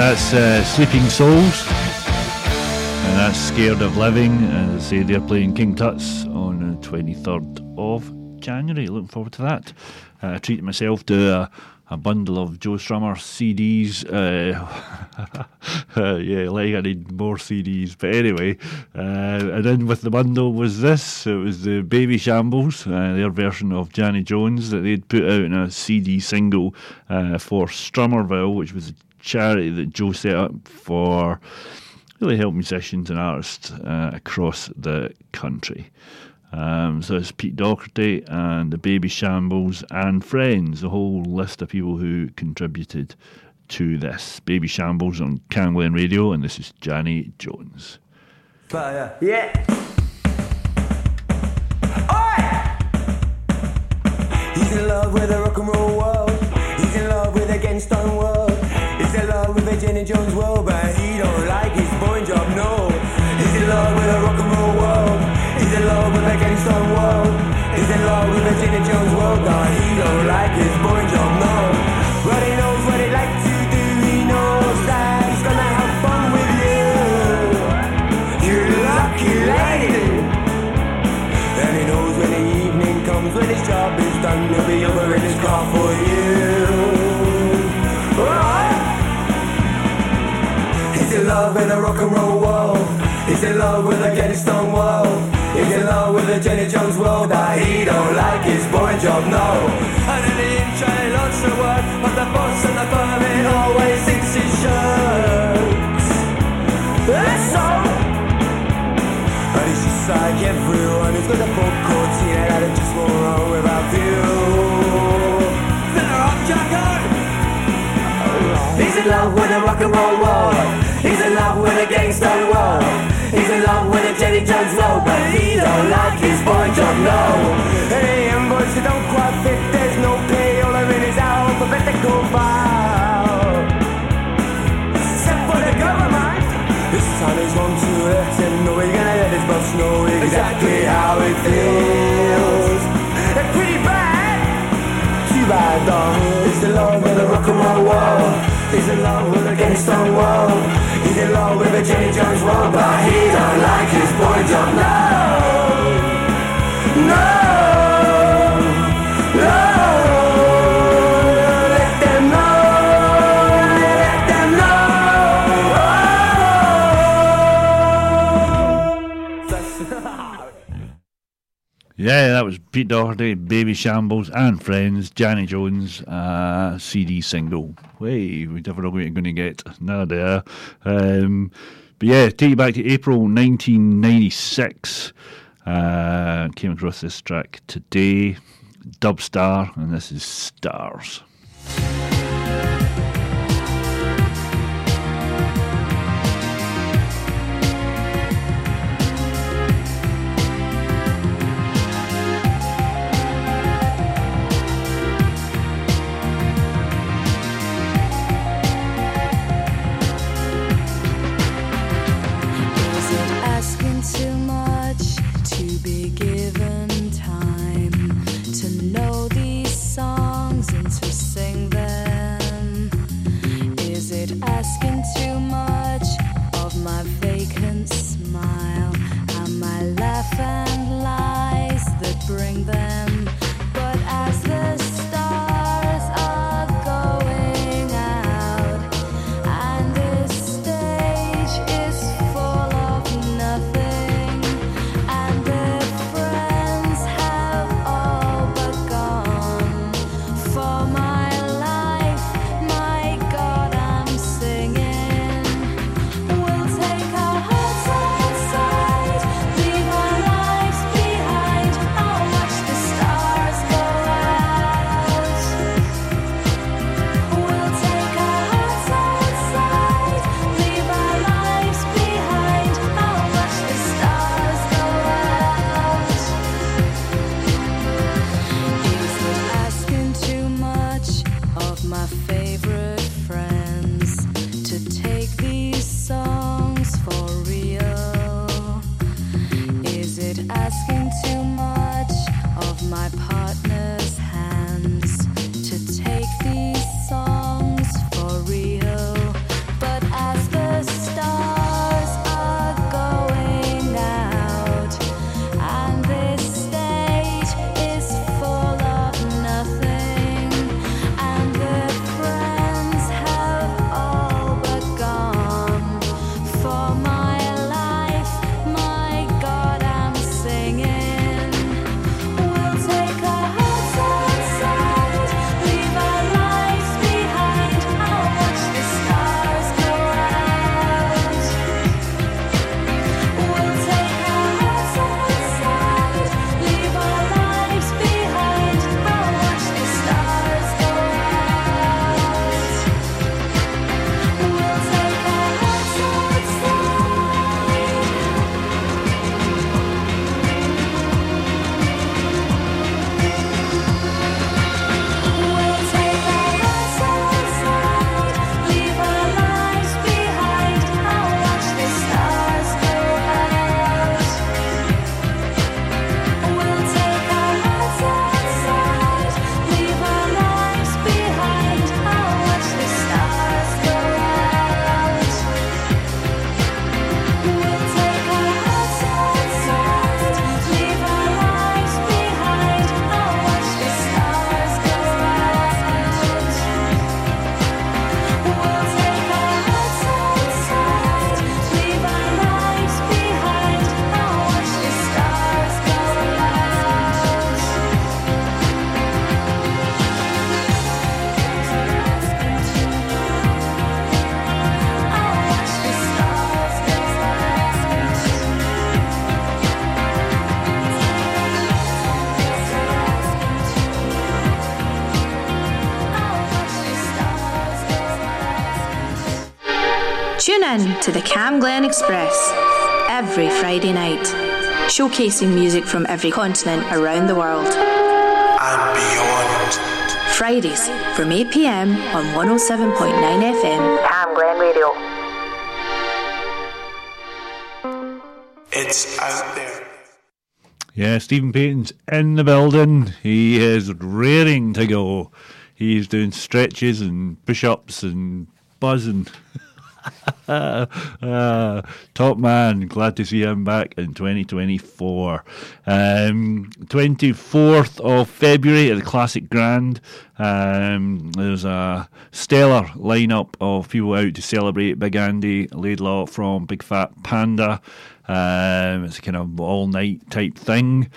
Speaker 1: That's uh, Sleeping Souls. And that's Scared of Living. As I say, they're playing King Tuts on the 23rd of January. Looking forward to that. Uh, I treated myself to a, a bundle of Joe Strummer CDs. Uh, (laughs) uh, yeah, like I need more CDs. But anyway, uh, and in with the bundle was this. It was the Babyshambles, uh, their version of Janie Jones that they'd put out in a CD single for Strummerville, which was charity that Joe set up for really help musicians and artists uh, across the country. Um, so it's Pete Doherty and the Babyshambles and friends, a whole list of people who contributed to this. Babyshambles on Camglen Radio, and this is Janie Jones.
Speaker 16: Fire. Yeah. He's in love with a rock and roll world. He's in love with gangsta world. Jenny Jones world, but he don't like his boy job, no. He's in love with a rock and roll world. He's in love with a gangsta world. He's in love with a Jenny Jones world, but he don't like his boy job, no. But he knows what he like to do. He knows that he's gonna have fun with you. You lucky lady. And he knows when the evening comes, when his job is done, in a rock and roll world. He's in love with a Getty Stone world. He's in love with a Jenny Jones world that he don't like his boy job, no. And in the intro, he loves the word, but the boss and the permit always thinks his shirt. That's so. And it's just like everyone who's got a full court team that it just won't run without you. They're up, Jacko! He's in love with a rock and roll world. He's in love with a gangster world. He's in love with a Jenny Jones world, but he don't like his boy job, no. Hey, and boys who don't quite fit, there's no pay. All I'm in is alphabetical file. Except for the government. This time he's going to let him know he's gonna let his boss know exactly how it feels. It's pretty bad. Too bad, though. He's in love with a rock and roll world. He's in love with a gangsta world. He's in love with a Jenny Jones world, but he don't like his boy job. No, no, no.
Speaker 1: Yeah, that was Pete Doherty, Babyshambles, and Friends, Janie Jones, uh, CD single. Way, we never know what you're going to get. None there. Um, but yeah, take you back to April 1996. Uh, came across this track today, Dubstar, and this is Stars.
Speaker 3: In to the Camglen Express every Friday night, showcasing music from every continent around the world.
Speaker 4: And beyond.
Speaker 3: Fridays from 8 pm on 107.9 FM. Camglen Radio.
Speaker 4: It's out there.
Speaker 1: Yeah, Stephen Payton's in the building. He is raring to go. He's doing stretches and push ups and buzzing. (laughs) (laughs) uh, top man, glad to see him back in 2024. Um, 24th of February at the Classic Grand. Um, there's a stellar lineup of people out to celebrate Big Andy Laidlaw from Big Fat Panda. Um, it's a kind of all night type thing.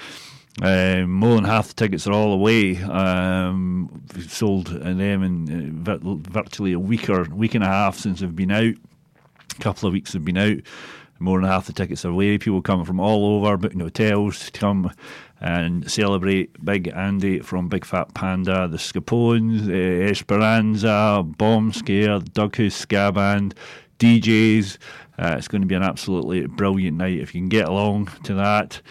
Speaker 1: Um, more than half the tickets are all away. Um, sold them in uh, virtually a week or week and a half since they've been out. Couple of weeks have been out. More than half the tickets are away. People coming from all over, booking hotels to come and celebrate Big Andy from Big Fat Panda, the Scapones, uh, Esperanza, Bomb Scare, Dughouse Ska Band, DJs. Uh, it's going to be an absolutely brilliant night. If you can get along to that,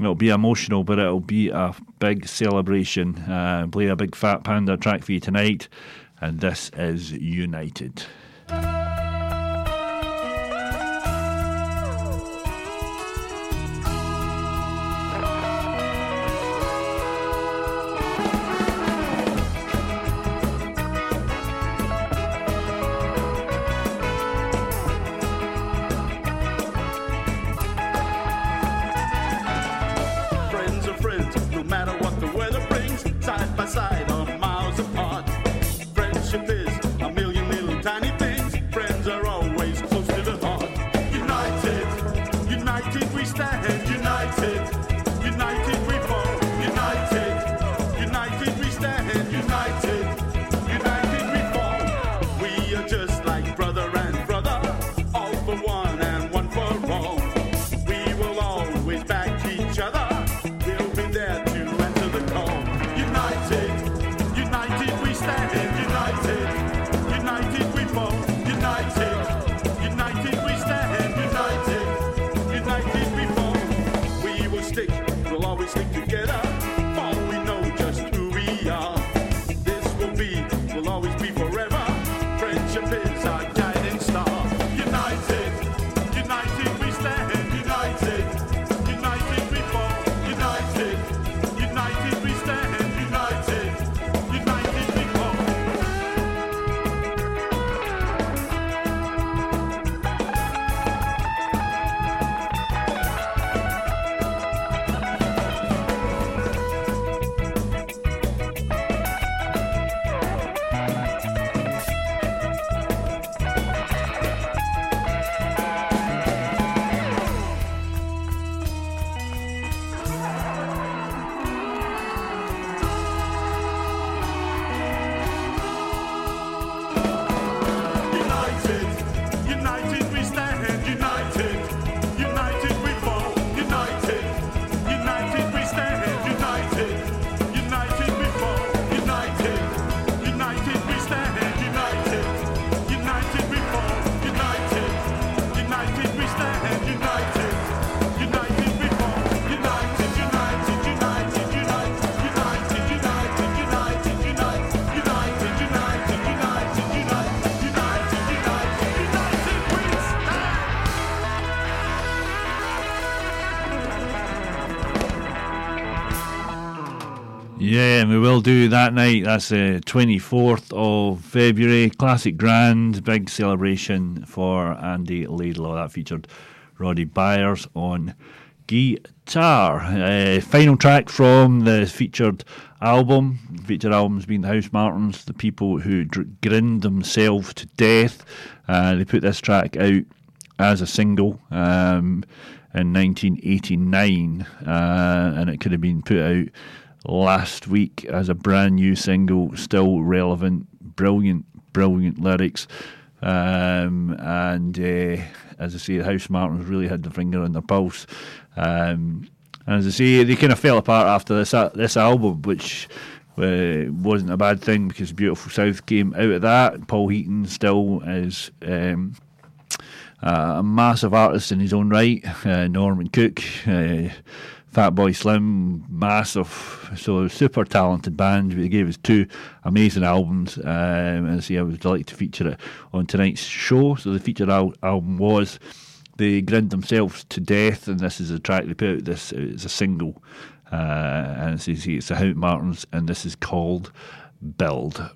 Speaker 1: it'll be emotional, but it'll be a big celebration. Uh, play a big fat panda track for you tonight, and this is United.
Speaker 13: Will
Speaker 1: do that night. That's the 24th of February. Classic Grand, big celebration for Andy Laidlaw. That featured Roddy Byers on guitar. Uh, final track from the featured album. Featured album's been the Housemartins, the people who dr- grinned themselves to death. Uh, they put this track out as a single um, in 1989, uh, and it could have been put out last week as a brand new single, still relevant, brilliant, brilliant lyrics. Um, and uh, as I say, the Housemartins really had the finger on their pulse. Um, and as I say, they kind of fell apart after this uh, this album, which uh, wasn't a bad thing because Beautiful South came out of that. Paul Heaton still is. Um,
Speaker 13: a massive artist in his own right, uh, Norman Cook, uh, Fatboy Slim, massive, so super talented band. They gave us two amazing albums, um, and see, I would like to feature it on tonight's show. So the featured al- album was "They Grinned Themselves to Death," and this is a track they put out. This is a single, uh, and see, it's the Housemartins, and this is called "Build."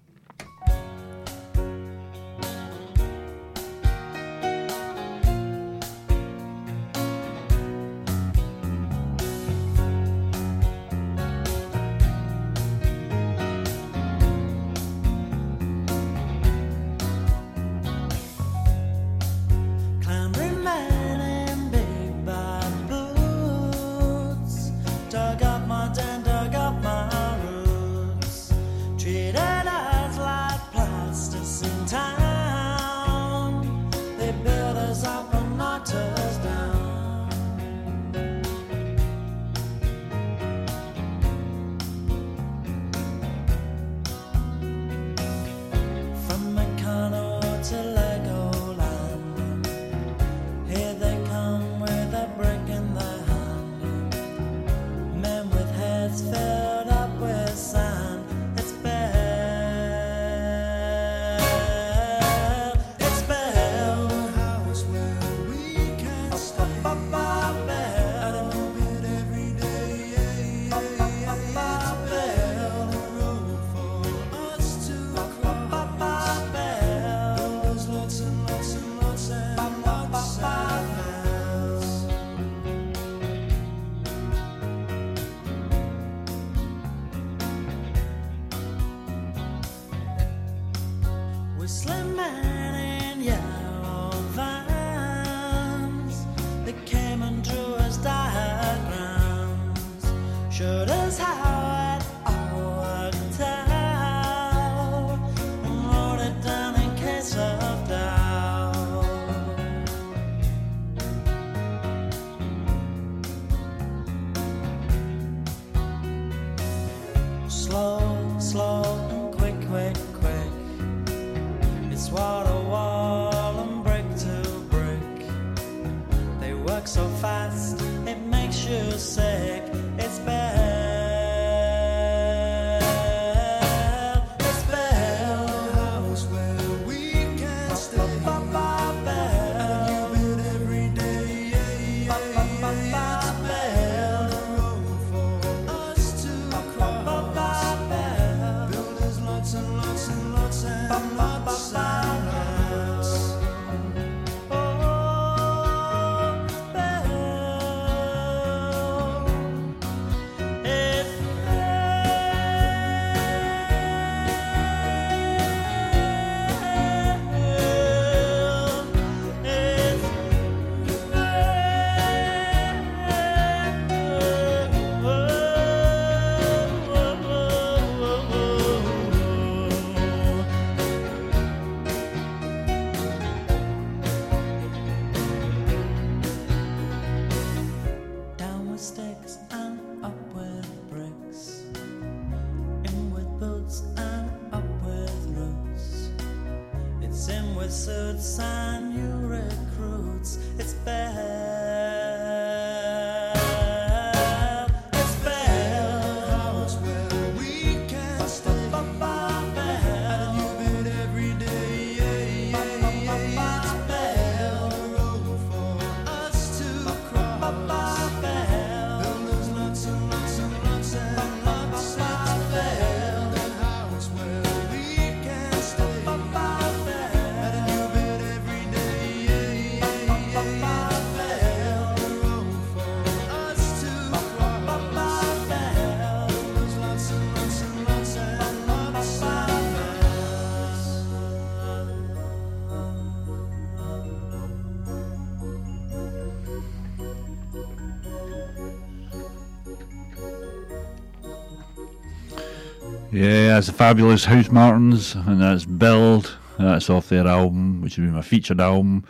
Speaker 13: that's the fabulous Housemartins, and that's Build. And that's off their album, which will be my featured album,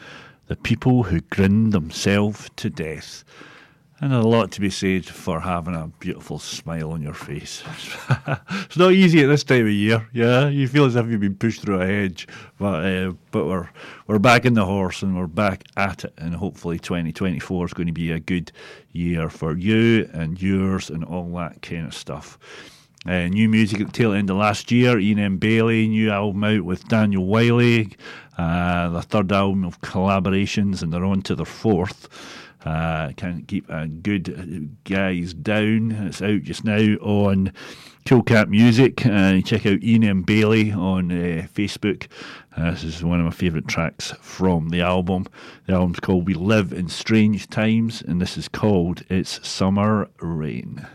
Speaker 13: The People Who Grinned Themselves to Death.
Speaker 14: And a lot to be said for having a beautiful smile on your face. (laughs) it's not easy at this time of year, yeah. You feel as if you've been pushed through a hedge, but uh, but we're we're back in the horse and we're back at it, and hopefully 2024 is going to be a good year for you and yours and all that kind of stuff. Uh, new music at the tail end of last year. Ian M. Bailey, new album out with Daniel Wylie. Uh, the third album of collaborations, and they're on to their fourth. Uh, can't keep uh, good guys down. It's out just now on Cool Cat Music. Uh, check out Ian M. Bailey on uh, Facebook. Uh, this is one of my favourite tracks from the album. The album's called We Live in Strange Times, and this is called It's Summer Rain.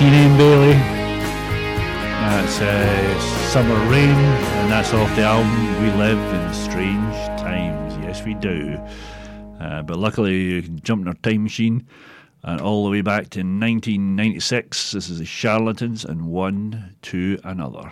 Speaker 14: Ian Bailey. That's uh, Summer Rain, and that's off the album We Live in Strange Times. Yes, we do. Uh, but luckily, you can jump in our time machine and all the way back to 1996. This is the Charlatans and One to Another.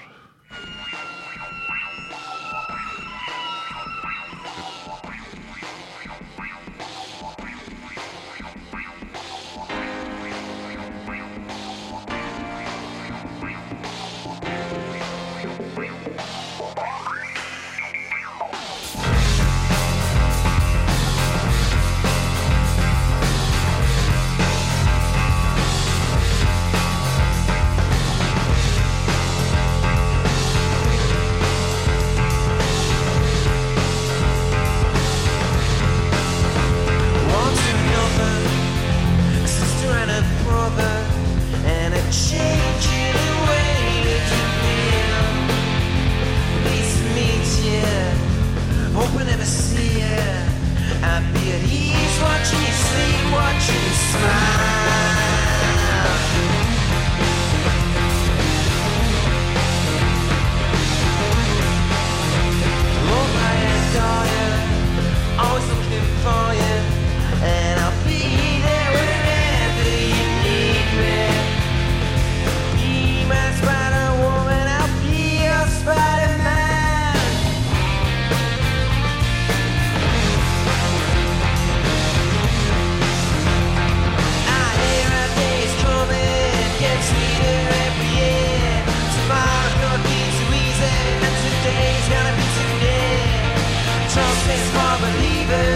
Speaker 9: Is for believers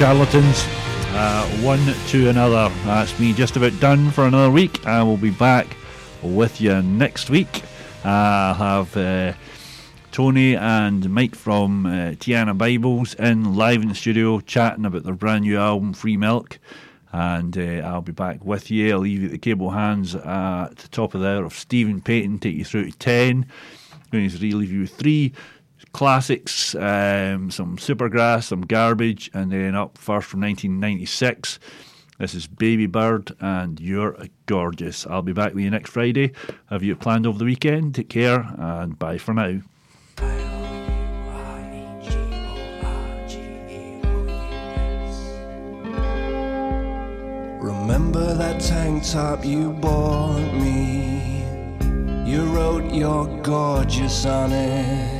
Speaker 1: Charlatans. Uh, one to another. That's me just about done for another week. I will be back with you next week. I'll have uh, Tony and Mike from uh, Tijuana Bibles in live in the studio chatting about their brand new album, Free Milk. And uh, I'll be back with you. I'll leave you the cable hands at the top of the hour of Stephen Payton, take you through to 10. Going to leave you with three classics, um, some Supergrass, some Garbage, and then up first from 1996. This is Babybird, and you're gorgeous. I'll be back with you next Friday. Have you planned over the weekend? Take care, and bye for now.
Speaker 16: Remember that tank top you bought me? You wrote you're gorgeous on it.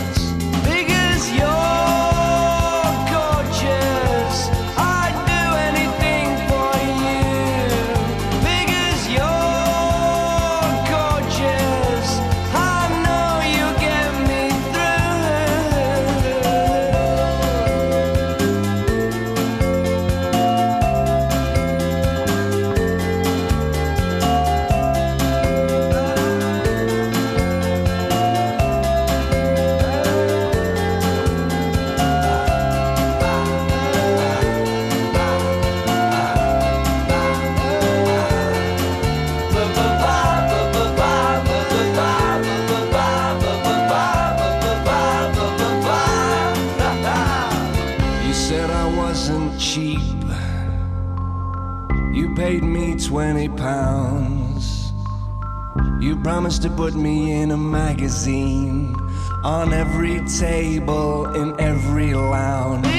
Speaker 16: promised to put me in a magazine. On every table in every lounge.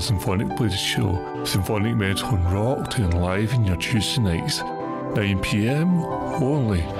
Speaker 17: the
Speaker 12: Symphonic Blues Show. Symphonic Metal and Rock and live in your Tuesday nights, 9pm only.